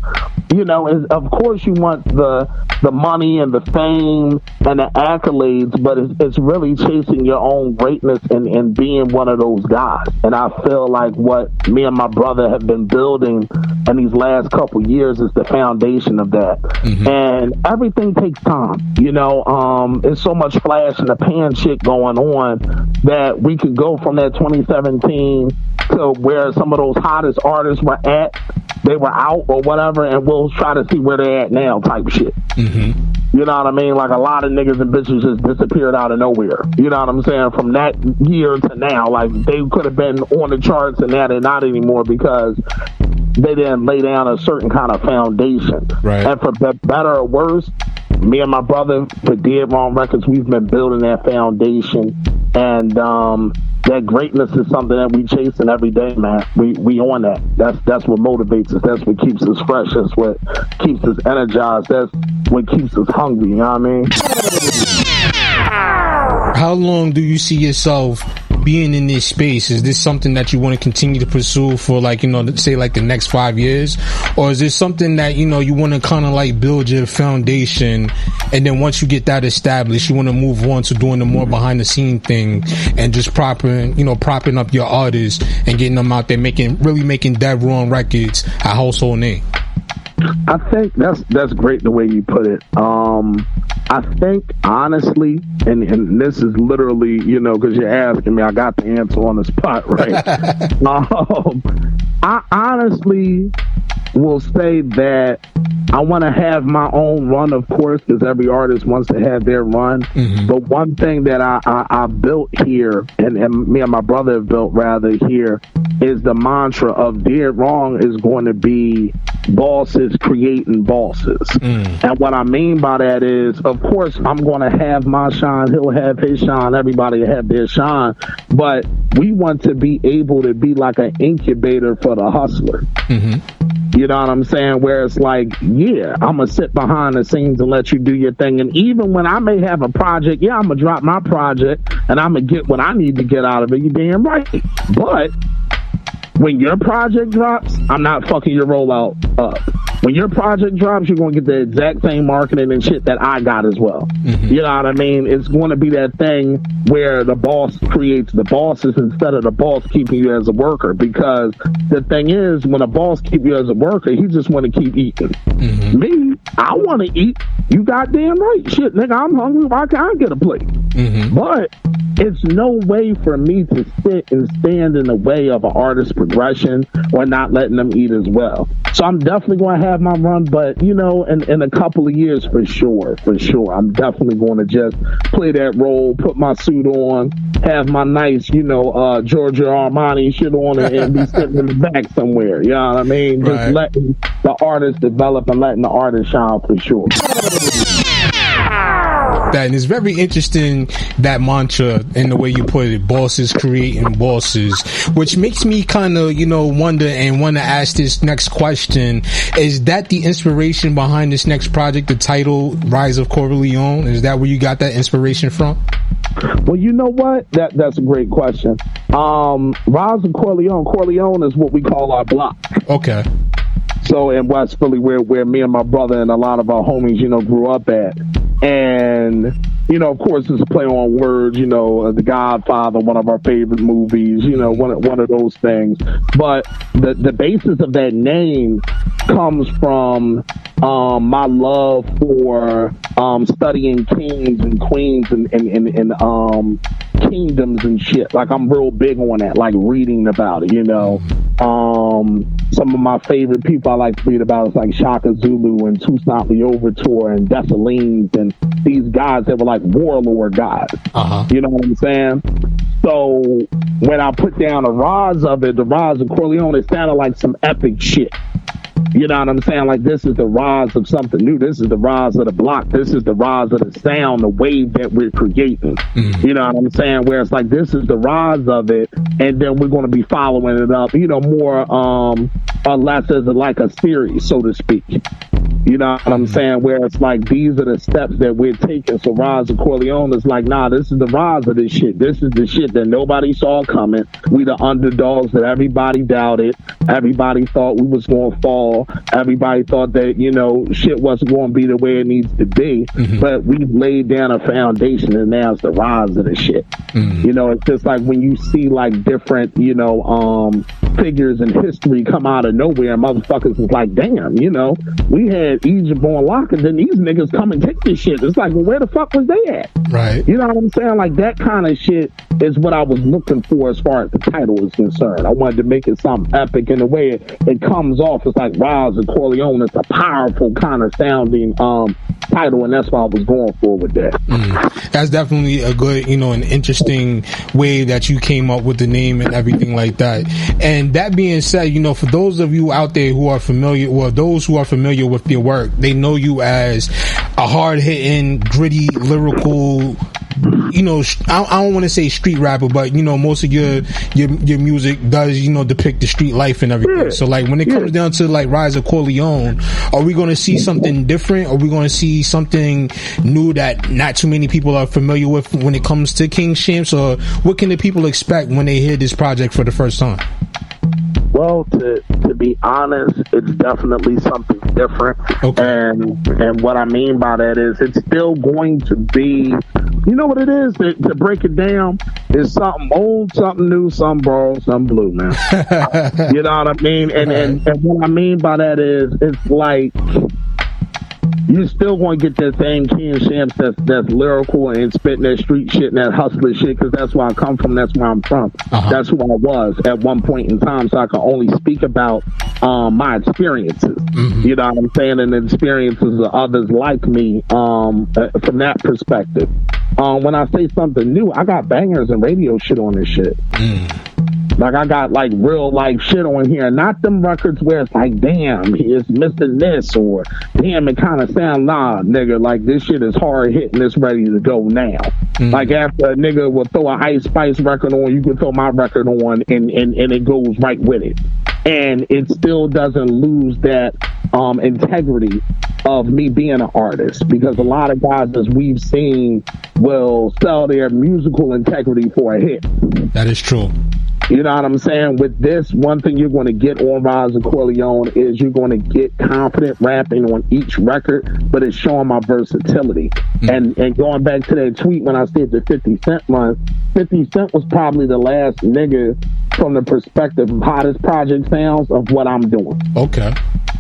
You know, of course you want the the money and the fame and the accolades, but it's, it's really chasing your own greatness and, and being one of those guys. And I feel like what me and my brother have been building in these last couple years is the foundation of that. And everything takes time. You know, um, it's so much flash in the pan shit going on that we could go from that 2017 to where some of those hottest artists were at. They were out or whatever, and we'll try to see where they're at now, type shit. Mm-hmm. You know what I mean? Like a lot of niggas and bitches just disappeared out of nowhere. You know what I'm saying? From that year to now, like they could have been on the charts and now they're not anymore because they didn't lay down a certain kind of foundation. Right. And for be- better or worse, me and my brother for Dead Wrong Records, we've been building that foundation, and um, that greatness is something that we chasing every day, man. We we on that. That's that's what motivates us. That's what keeps us fresh. That's what keeps us energized. That's what keeps us hungry. You know what I mean? How long do you see yourself being in this space? Is this something that you want to continue to pursue for like, you know, say like the next five years? Or is this something that, you know, you want to kind of like build your foundation and then once you get that established, you want to move on to doing the more mm-hmm. behind the scene thing and just propping, you know, propping up your artists and getting them out there making, really making Dead Wrong Records a household name? I think that's that's great the way you put it. Um, I think honestly, and, and this is literally, you know, because you're asking me, I got the answer on the spot, [LAUGHS] right? um, I honestly will say that I want to have my own run, of course, because every artist wants to have their run. But one thing that I, I, I built here, and, and me and my brother have built rather here, is the mantra of Dead Wrong is going to be bosses creating bosses. Mm. And what I mean by that is, of course, I'm going to have my shine, he'll have his shine, everybody will have their shine. But we want to be able to be like an incubator for the hustler. Mm-hmm. You know what I'm saying? Where it's like, yeah, I'm gonna sit behind the scenes and let you do your thing. And even when I may have a project, yeah, I'm gonna drop my project and I'm gonna get what I need to get out of it. You damn right. But when your project drops, I'm not fucking your rollout up. When your project drops, you're going to get the exact same marketing and shit that I got as well. Mm-hmm. You know what I mean? It's going to be that thing where the boss creates the bosses instead of the boss keeping you as a worker. Because the thing is, when a boss keep you as a worker, he just want to keep eating. Mm-hmm. Me, I want to eat. You goddamn right. Shit, nigga, I'm hungry. Why can't I get a plate? Mm-hmm. But it's no way for me to sit and stand in the way of an artist's progression or not letting them eat as well. So I'm definitely going to have my run, but you know, in, in a couple of years for sure, for sure, I'm definitely going to just play that role, put my suit on, have my nice, you know, uh, Giorgio Armani shit on and, and be sitting in the back somewhere. You know what I mean? Just Right. letting the artist develop and letting the artist shine for sure. That and it's very interesting that mantra and the way you put it bosses creating bosses which makes me kind of you know wonder and want to ask this next question is that the inspiration behind this next project the title rise of corleone is that where you got that inspiration from Well, you know what? That that's a great question. Um, Rise of Corleone. Corleone is what we call our block. Okay. So in West Philly, where where me and my brother and a lot of our homies, you know, grew up at, and you know, of course, it's a play on words. You know, uh, The Godfather, one of our favorite movies. You know, one one of those things. But the the basis of that name comes from um, my love for um, studying kings and queens and and, and, and um, kingdoms and shit. Like I'm real big on that, like reading about it. You know, um, some of my favorite people I like to read about is like Shaka Zulu and Toussaint Louverture and Dessalines and these guys that were like warlord guys. Uh-huh. You know what I'm saying? So when I put down the rise of it, the rise of Corleone, it sounded like some epic shit. You know what I'm saying? Like this is the rise of something new. This is the rise of the block. This is the rise of the sound, the wave that we're creating. You know what I'm saying? Where it's like this is the rise of it, and then we're going to be following it up. You know, more um or less as a, like a series, so to speak. You know what I'm saying? Where it's like these are the steps that we're taking. So Rise of Corleone is like, nah, this is the rise of this shit. This is the shit that nobody saw coming. We the underdogs that everybody doubted. Everybody thought we was going to fall. Everybody thought that you know shit wasn't going to be the way it needs to be. But we've laid down a foundation, and now it's the rise of the shit. You know, it's just like when you see like different, you know, um, figures in history come out of nowhere, and motherfuckers is like, damn, you know, we had Egypt on lock, and then these niggas come and take this shit. It's like, well, where the fuck was they at? Right. You know what I'm saying? Like that kind of shit is what I was looking for as far as the title is concerned. I wanted to make it something epic in the way it, it comes off. It's like Rise and Corleone. It's a powerful kind of sounding um title, and that's what I was going for with that. Mm. That's definitely a good, you know, an interesting way that you came up with the name and everything like that. And that being said, you know, for those of you out there who are familiar, well, those who are familiar with your work, they know you as a hard hitting, gritty, lyrical. You know, I, I don't want to say street rapper, but you know, most of your your your music does you know depict the street life and everything. So, like, when it comes down to like Rise of Corleone, are we going to see something different? Are we going to see something new that not too many people are familiar with when it comes to King Shampz? Or what can the people expect when they hear this project for the first time? Well, to to be honest, it's definitely something different. And and what I mean by that is it's still going to be you know what it is? To, to break it down, it's something old, something new, some borrowed, some blue, man. [LAUGHS] you know what I mean? And, and and what I mean by that is it's like you're still going to get that same Ken Shampz that's, that's lyrical and spitting that street shit and that hustler shit because that's where I come from. That's where I'm from. That's who I was at one point in time. So I can only speak about um, my experiences. You know what I'm saying? And the experiences of others like me um, uh, from that perspective. Um, when I say something new, I got bangers and radio shit on this shit. Like I got like real life shit on here, not them records where it's like, damn, it's missing this or damn, it kind of sound nah, nigga. Like this shit is hard hitting, it's ready to go now. Like after a nigga will throw a Ice Spice record on, you can throw my record on, and and and it goes right with it. and it still doesn't lose that um, integrity of me being an artist because a lot of guys, as we've seen, will sell their musical integrity for a hit. That is true. You know what I'm saying? With this, one thing you're going to get on Rise of Corleone is you're going to get confident rapping on each record, but it's showing my versatility. Mm. And and going back to that tweet when I said the 50 Cent month, 50 Cent was probably the last nigga from the perspective of how this project sounds of what I'm doing. Okay.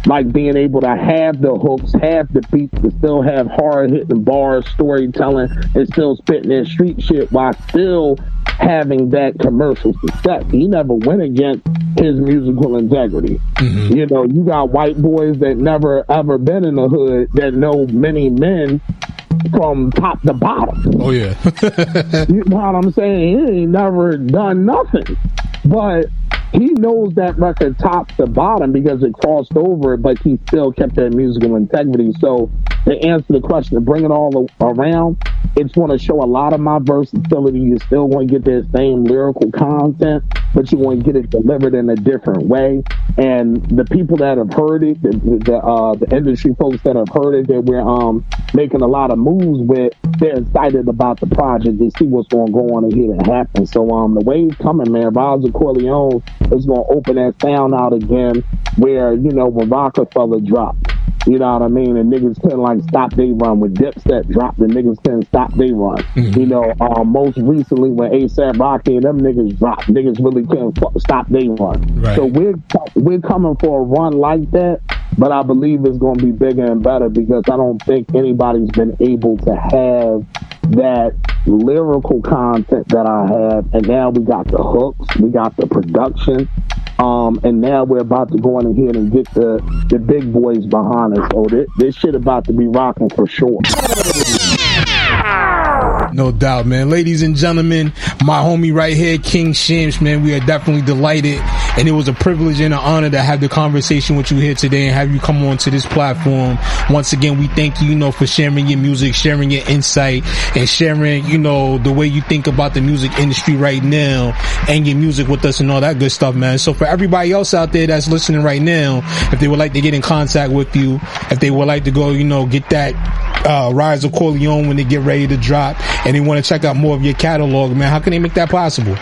Like being able to have the hooks, have the beats, but still have hard hitting bars, storytelling, and still spitting that street shit while still having that commercial success. He never went against his musical integrity. Mm-hmm. You know, you got white boys that never ever been in the hood that know many men from top to bottom. Oh yeah. [LAUGHS] you know what I'm saying? He ain't never done nothing. But he knows that record top to bottom because it crossed over, but he still kept that musical integrity. So to answer the question, to bring it all around, it's going to show a lot of my versatility. You're still going to get that same lyrical content, but you're going to get it delivered in a different way. And the people that have heard it, the the, uh, the industry folks that have heard it, that we're um, making a lot of moves with, they're excited about the project. They see what's going to go on and hear it happen. So um, the wave's coming, man. Roger Corleone is going to open that sound out again, where you know when Roc-A-Fella dropped. You know what I mean? And niggas couldn't like stop they run. When Dipset dropped, the niggas couldn't stop they run. Mm-hmm. You know, um, most recently when ASAP Rocky and them niggas dropped, niggas really couldn't stop they run. Right. So we're we're coming for a run like that, but I believe it's going to be bigger and better because I don't think anybody's been able to have that lyrical content that I have, and now we got the hooks, we got the production, um, and now we're about to go in here and get the the big boys behind us. So this, this shit about to be rocking for sure. No doubt, man. Ladies and gentlemen, my homie right here, King Shampz, man, we are definitely delighted. And it was a privilege and an honor to have the conversation with you here today and have you come on to this platform. Once again, we thank you, you know, for sharing your music, sharing your insight, and sharing, you know, the way you think about the music industry right now and your music with us and all that good stuff, man. So for everybody else out there that's listening right now, if they would like to get in contact with you, if they would like to go, you know, get that uh, Rise of Corleone when they get ready to drop and they want to check out more of your catalog, man, how can they make that possible?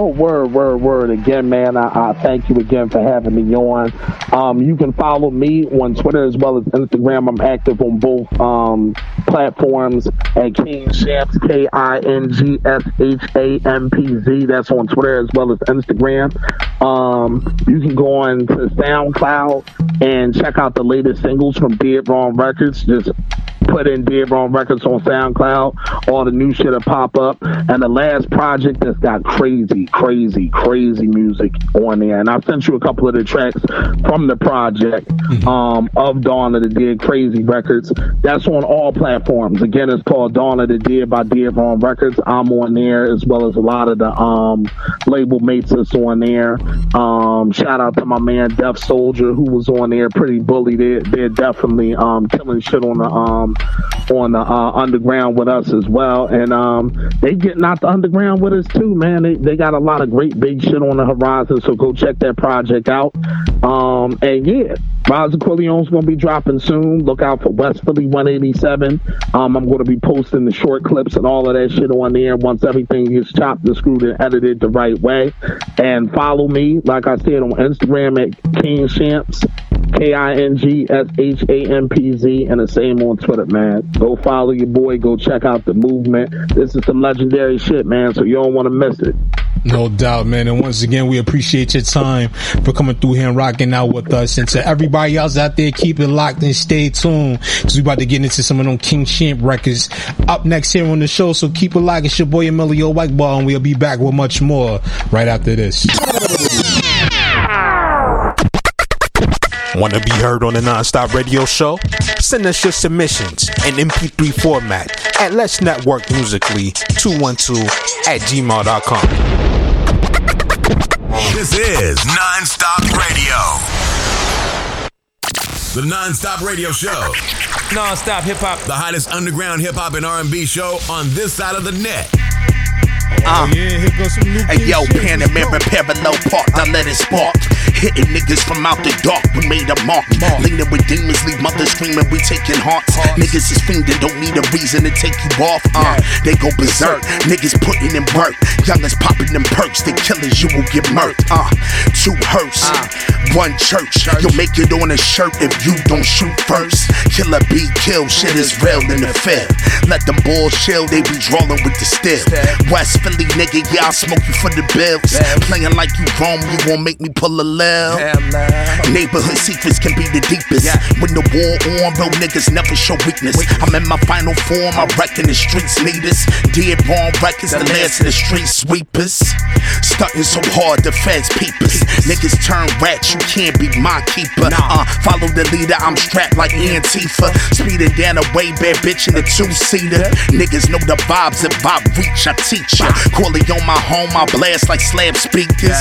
Oh, word, word, word. Again, man, I, I, thank you again for having me on. Um, you can follow me on Twitter as well as Instagram. I'm active on both um, platforms at King Shampz, K I N G S H A M P Z. That's on Twitter as well as Instagram. Um, you can go on to SoundCloud and check out the latest singles from Dead Wrong Records. Just put in Wrong Records on SoundCloud. All the new shit will pop up. And the last project that's got crazy, crazy, crazy music on there. And I sent you a couple of the tracks from the project mm-hmm. um, of Dawn of the Dead, Crazy Records. That's on all platforms. Again, it's called Dawn of the Dead by Wrong Records. I'm on there as well as a lot of the um, label mates that's on there. Um, shout out to my man Def Soldier who was on there, pretty bully. They're, they're definitely um, killing shit on the um, on the uh, underground with us as well, and um, they getting out the underground with us too, man. They they got a lot of great big shit on the horizon, so go check that project out. Um, and yeah, Rise of gonna be dropping soon. Look out for West Philly 187. Um, I'm gonna be posting the short clips and all of that shit on there once everything gets chopped and screwed and edited the right way. And follow me, like I said, on Instagram at King Shampz, K I N G S H A M P Z, and the same on Twitter, man. Go follow your boy. Go check out the movement. This is some legendary shit, man. So you don't want to miss it. No doubt, man. And once again, we appreciate your time for coming through here and rocking out with us. And to everybody else out there, keep it locked and stay tuned because we about to get into some of them King Shampz records up next here on the show. So keep it locked. It's your boy Emilio Whiteball, and we'll be back with much more right after this. Want to be heard on the Nonstop Radio Show? Send us your submissions in MP3 format at Let's Network Musically 212 at gmail.com. This is Nonstop Radio. The Nonstop Radio Show. Nonstop hip hop. The hottest underground hip hop and R&B show on this side of the net. Uh, oh, yeah, here goes some new hey, yo, Panamera, Parallel Park, now let it spark. Hitting niggas from out the dark, we made a mark. Leaning with demons, leave mothers screaming, we taking hearts. Niggas is fiending, don't need a reason to take you off. Uh, they go berserk. Niggas putting in work. Youngers popping them perks, the killers, you will get murked. Uh, two hearse, one church. You'll make it on a shirt if you don't shoot first. Killer be killed, shit is real in the field. Let them boys chill, they be drawing with the steel. West Philly nigga, yeah, I'll smoke you for the bills. Playing like you grown, you won't make me pull a Neighborhood secrets can be the deepest. When the war on, real niggas never show weakness. I'm in my final form, I reckon the streets need us. Dead wrong records, the last of the street sweepers. Stunting so hard, the feds peepers. Niggas turn rats, you can't be my keeper. Uh, follow the leader, I'm strapped like Antifa. Speeding down a way bad bitch in a two seater. Niggas know the vibes, if vibe reach, I teach ya. Calling on my home, I blast like slab speakers.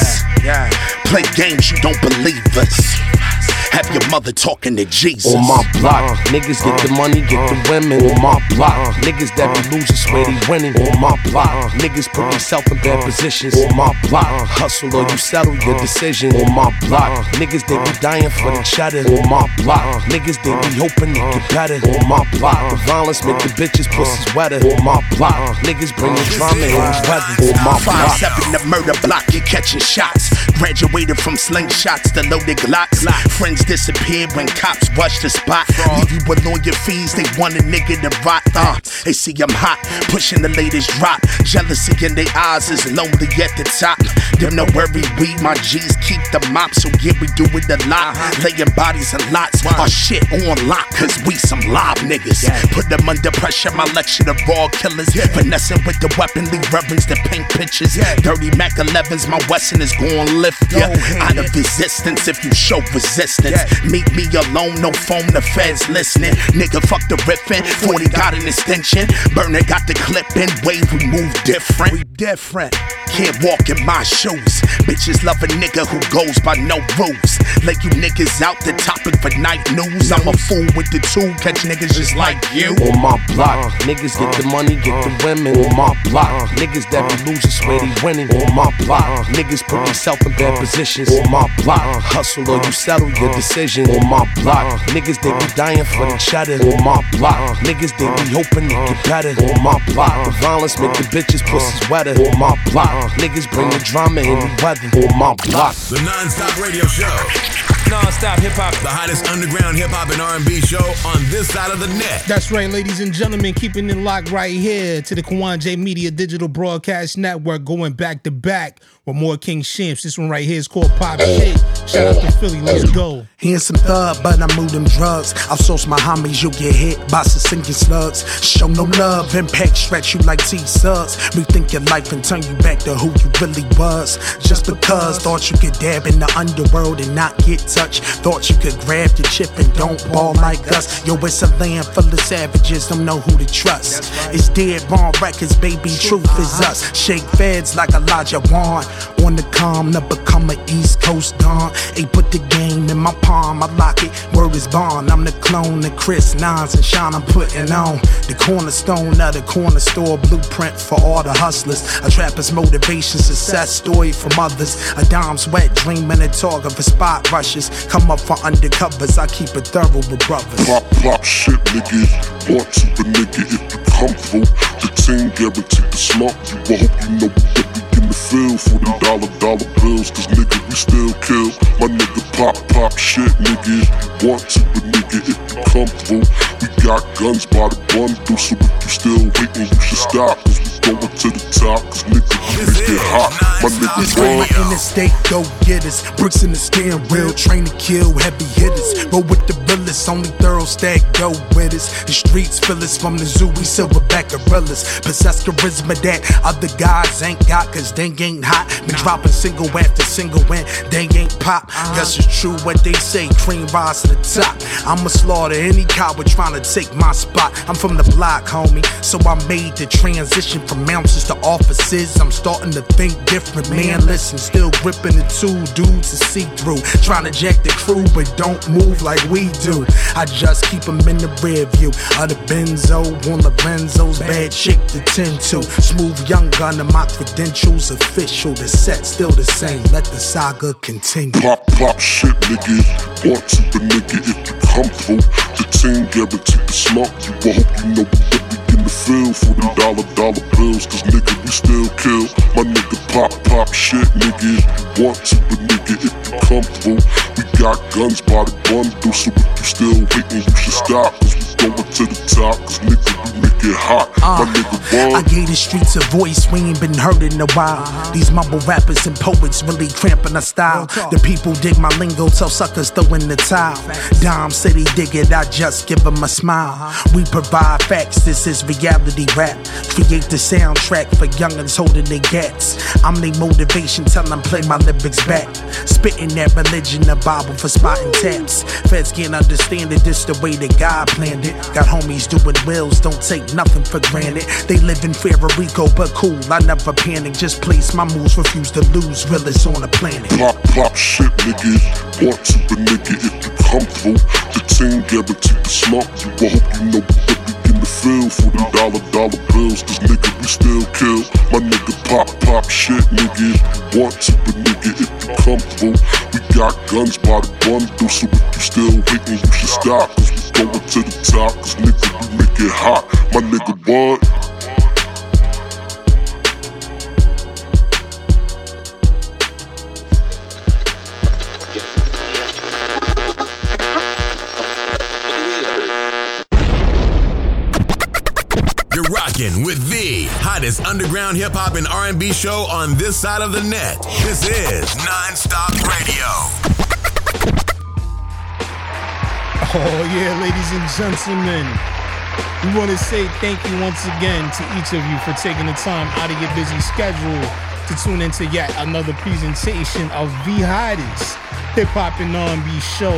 Play games, you don't believe us. Have your mother talking to Jesus. On my block, uh, niggas get uh, the money, get the uh, women. On my block, niggas that be losing swear they winning. On my block, niggas put themselves in bad positions. On my block, hustle or you settle your decision. On my block, niggas they be dying for the cheddar. On my block, niggas they be hoping to get better. On my block, the violence make the bitches pussies wetter. On my block, niggas bring the drama in the weather. On my Five block. seven, the murder block, you catching shots. Graduated from slingshots to loaded glocks. Friends disappeared when cops rush the spot. Leave you with your fees, they want a nigga to rot. Uh, they see I'm hot, pushing the latest drop. Jealousy in their eyes is lonely at the top. Them no worry, we my G's keep the mop, so yeah, we do it a lot. Laying bodies in lots, our shit on lock, cause we some live niggas. Put them under pressure, my lecture to raw killers. Finessing with the weapon, leave reverence to paint pictures. Dirty Mac 11s, my Wesson is gon' lift ya out of existence if you show resistance. Meet me alone, no phone, the feds listening. Nigga, fuck the riffin'. 40 got an extension. Burner got the clip in. Wave, we move different. We different. Can't walk in my shoes. Bitches love a nigga who goes by no rules. Like you niggas out the topic for night news. I'm a fool with the two, catch niggas just like you. On my block, uh, niggas get the uh, money, get the uh, women. On my block, niggas that be losing swear they winning. On my block, niggas put themselves in bad positions. On my block, hustle or you settle your decision. On my block, niggas they be dying for the cheddar. On my block, niggas they be hoping to get better. On my block, the violence make the bitches pussies wetter. On my block, niggas bring the drama in the weather. On my block. The non-stop radio show. Non-stop hip hop. The hottest underground hip hop and R&B show on this side of the net. That's right, ladies and gentlemen, keeping it locked right here to the Kawon J Media Digital Broadcast Network, going back to back with more King Shampz. This one right here is called Pop Shit. Shout out to Philly, let's go. He ain't some thug, but I move them drugs. Outsource my homies, you'll get hit by sinking slugs. Show no love, impact stretch you like T-subs. Rethink your life and turn you back to who you really was. Just because thought you could dab in the underworld and not get touched. Thought you could grab the chip and don't ball like us. Yo, it's a land full of savages, don't know who to trust. It's dead wrong records, baby, truth is us. Shake feds like Elijah Wan. On the calm to become an East Coast Don. Hey, put the game in my palm, I lock it. Word is bond. I'm the clone of Chris Nines and Sean I'm putting on. The cornerstone of the corner store blueprint for all the hustlers. A trapper's motivation, success story from others. A dime's wet dream and talk of a spot rushes. Come up for undercovers, I keep it thorough with brothers. Pop, pop shit, nigga. Want to, but nigga, if you come comfortable, the team guaranteed to slump you. I hope you know the field for the dollar, dollar bills. Cause nigga, we still kill. My nigga, pop, pop shit, nigga. If you want to, but nigga, if you comfortable, we got guns by the bundle. So if you still waiting, you should stop. Cause going to the top. Cause nigga, we get hot. My nigga, Straight run. in the state, go get us. Bricks in the steering wheel, train to kill heavy hitters. Roll with the realest, only thorough stack, go with us. The streets fill us from the zoo, we silverback gorillas. Possess charisma that other guys ain't got, cause they ain't hot. Been dropping single after single and they ain't pop. Guess it's true what they say, cream rise to the top. I'm I'ma slaughter any coward trying to take my spot. I'm from the block, homie, so I made the transition from ounces to offices. I'm starting to think different, man. Listen, still gripping the two dudes to see through. Trying to jack the crew, but don't move like we do. I just keep them in the rear view of the Benzo on the Benzos. Bad chick to tend to. Smooth young gun and my credentials official. The set still the same. Let the saga continue. Pop, pop shit, nigga. If you want to, but nigga, if you come through, the team guaranteed to slump you. I hope you know that we in the field for them dollar, dollar bills. Cause nigga, we still kill. My nigga, pop, pop shit, nigga. If you want to, but nigga, if you come we got guns by the bundle. So if you still hating, you should stop. Cause going to the top. Cause nigga, we make it hot. My uh, nigga, I one. gave the streets a voice, we ain't been heard in a while. These mumble rappers and poets really cramping our style. The people dig my lingo, tell suckers throw in the towel. Dom City dig it, I just give them a smile. We provide facts, this is reality rap. Create the soundtrack for youngins holding their gats. I'm their motivation, tell them play my lyrics back. Spitting that religion, the Bible for spotting taps. Feds can't understand it, this the way that God planned it. Got homies doing wills, don't take nothing for granted. They live in Rico, but cool, I never panic. Just place my moves, refuse to lose, realest on the planet. Pop, pop shit, nigga. Want to, but nigga, if you come through, the team guaranteed to slump you. I hope you know the field for them dollar, dollar bills. Cause nigga, we still kill. My nigga, pop, pop shit, nigga. Want to, but nigga, if you through, we got guns by the bundle. So if you still hating, you should stop. Cause we going to the top. Cause nigga, we make it hot. My nigga, what? Rocking with the hottest underground hip hop and R&B show on this side of the net. This is Nonstop Radio. Oh, yeah, ladies and gentlemen. We want to say thank you once again to each of you for taking the time out of your busy schedule to tune into yet another presentation of the hottest hip hop and R&B show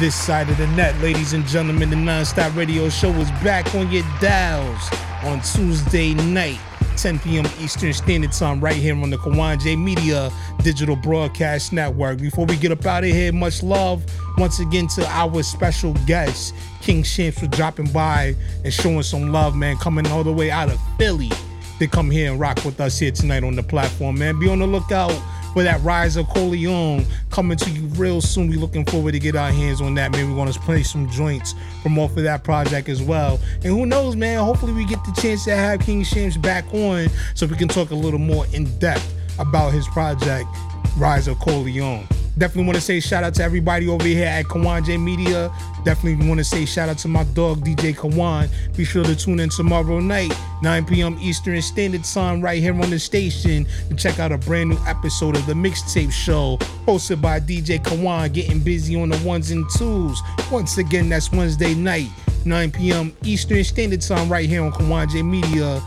this side of the net. Ladies and gentlemen, the Nonstop Radio Show is back on your dials on Tuesday night. 10 p.m. Eastern Standard Time, right here on the Kawon J Media Digital Broadcast Network. Before we get up out of here, much love once again to our special guest, King Shampz, for dropping by and showing some love, man, coming all the way out of Philly to come here and rock with us here tonight on the platform, man. Be on the lookout for that Rise of Corleone coming to you real soon. We looking forward to get our hands on that, man. We're gonna play some joints from off of that project as well. And who knows, man? Hopefully we get the chance to have King Shampz back on so we can talk a little more in depth about his project, Rise of Corleone. Definitely want to say shout out to everybody over here at Kawon J Media. Definitely want to say shout out to my dog DJ Kawon. Be sure to tune in tomorrow night, 9 p.m. Eastern Standard Time, right here on the station, to check out a brand new episode of the Mixtape Show, hosted by DJ Kawon, getting busy on the ones and twos. Once again, that's Wednesday night, 9 p.m. Eastern Standard Time, right here on Kawon J Media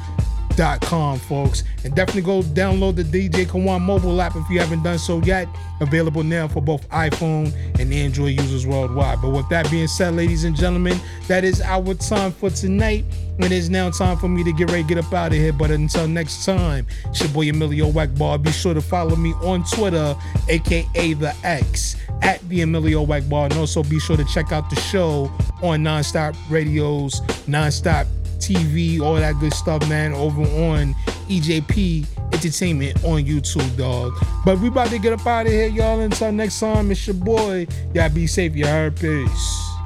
com, folks. And definitely go download the DJ Kawon mobile app if you haven't done so yet. Available now for both iPhone and Android users worldwide. But with that being said, ladies and gentlemen, that is our time for tonight. And It is now time for me to get ready get up out of here. But until next time, it's your boy Emilio Egbar. Be sure to follow me on Twitter, aka the X, at the Emilio Egbar. And also be sure to check out the show on Nonstop Radio's Nonstop TV, all that good stuff, man, over on EJP Entertainment on YouTube, dog. But we about to get up out of here, y'all. Until next time, it's your boy. Y'all be safe, heard? Peace.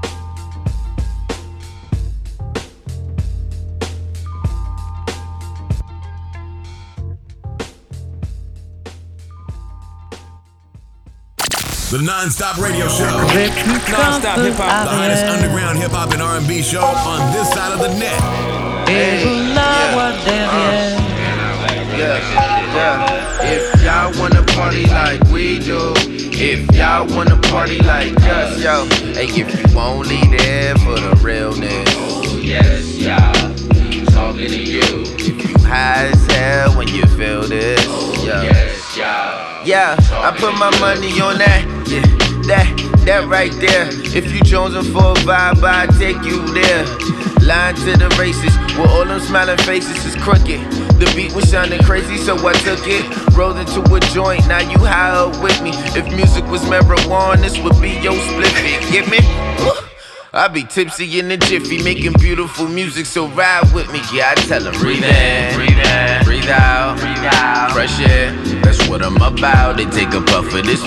The Non-Stop Radio Show. Non-stop hip hop. The hottest underground hip hop and R&B show on this side of the net. Yeah, yeah. If y'all wanna party like we do, if y'all wanna party like us, yo, hey, if you only there for the realness, yes, y'all, talking to you. If you high as hell when you feel this, yeah, yes, y'all, yeah, I put my money on that, yeah, that. that right there. If you chosen for a vibe, I take you there. Line to the races, where all them smiling faces is crooked. The beat was sounding crazy, so I took it. Rolled into a joint, now you high up with me. If music was marijuana, this would be your spliffy. Get me? I be tipsy in the jiffy, making beautiful music, so ride with me. Yeah, I tell them, breathe in, breathe in, breathe out, breathe out. Fresh air, that's what I'm about. They take a puff of this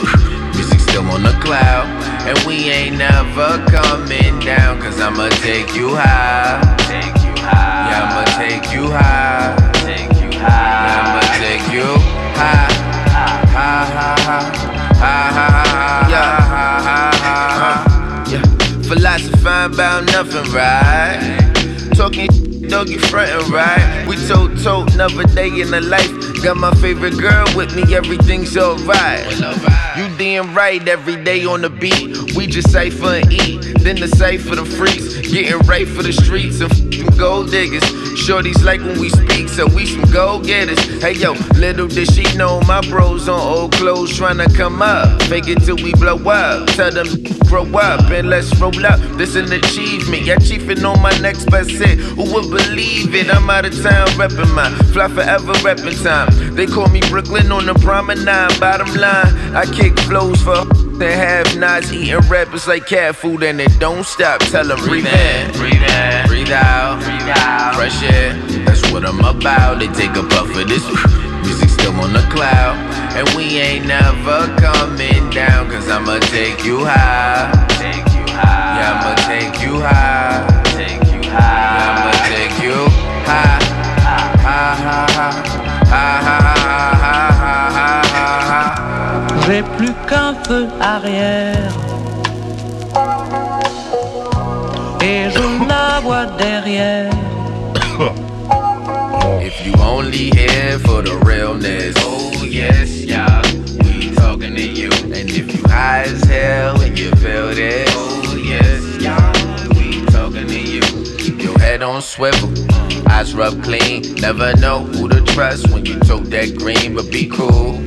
still on the cloud. And we ain't never coming down, cause I'ma take you high. Take you high. Yeah, I'ma take you high. Take you high. Yeah, I'ma take you high. High, high, high, high, high, yeah, high, high, high, yeah. Philosophizing about nothing, right? Talking dog, you frontin' right. We told told another day in the life. Got my favorite girl with me, everything's alright. You damn right, every day on the beat. We just cipher and eat, then the cipher the freaks. Getting right for the streets and f***ing gold diggers. Shorties like when we speak, so we some go getters. Hey yo, little did she know my bros on old clothes tryna come up. Fake it till we blow up. Tell them [LAUGHS] grow up and let's roll up. This an achievement. Yeah, chiefin' on my next best hit. Who would believe it? I'm out of town reppin' my fly forever reppin' time. They call me Brooklyn on the promenade. Bottom line, I kick flows for [LAUGHS] they have nots eating rappers like cat food and it don't stop. Tell them breathe in, breathe in, breathe out, breathe out. Fresh air, that's what I'm about. They take a puff of this [LAUGHS] music still on the cloud. And we ain't never coming down, cause I'ma take you high. Take you high. Yeah, I'ma take you high. Feu arrière et je la vois derrière. [COUGHS] If you only here for the realness, oh yes, yeah, we talking to you. And if you high as hell and you feel this, oh yes, yeah, we talking to you. Keep your head on swivel, eyes rub clean. Never know who to trust when you tote that green, but be cool,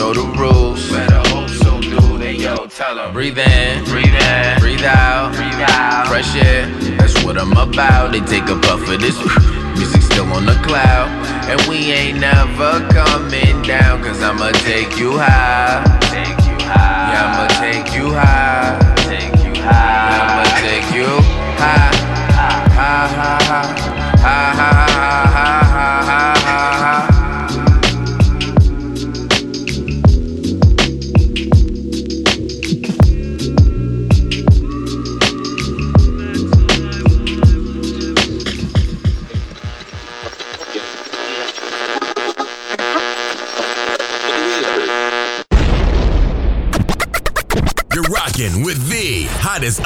know the rules. Better hope so, do they yo tell 'em. Breathe in, breathe in, breathe out, breathe out. Fresh air, that's what I'm about. They take a puff of this [LAUGHS] music still on the cloud. And we ain't never coming down, cause I'ma take you high. Take you high. Yeah, I'ma take you high. Take you high. Yeah, I'ma take you high. High, high, high. High, high, high,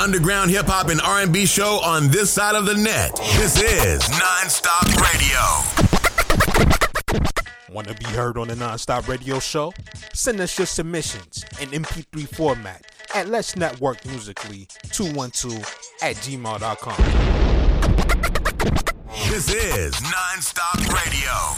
underground hip hop and R&B show on this side of the net. This is Nonstop Radio. Want to be heard on the Nonstop Radio Show? Send us your submissions in MP3 format at Let's Network Musically 212 at gmail.com. This is Nonstop Radio.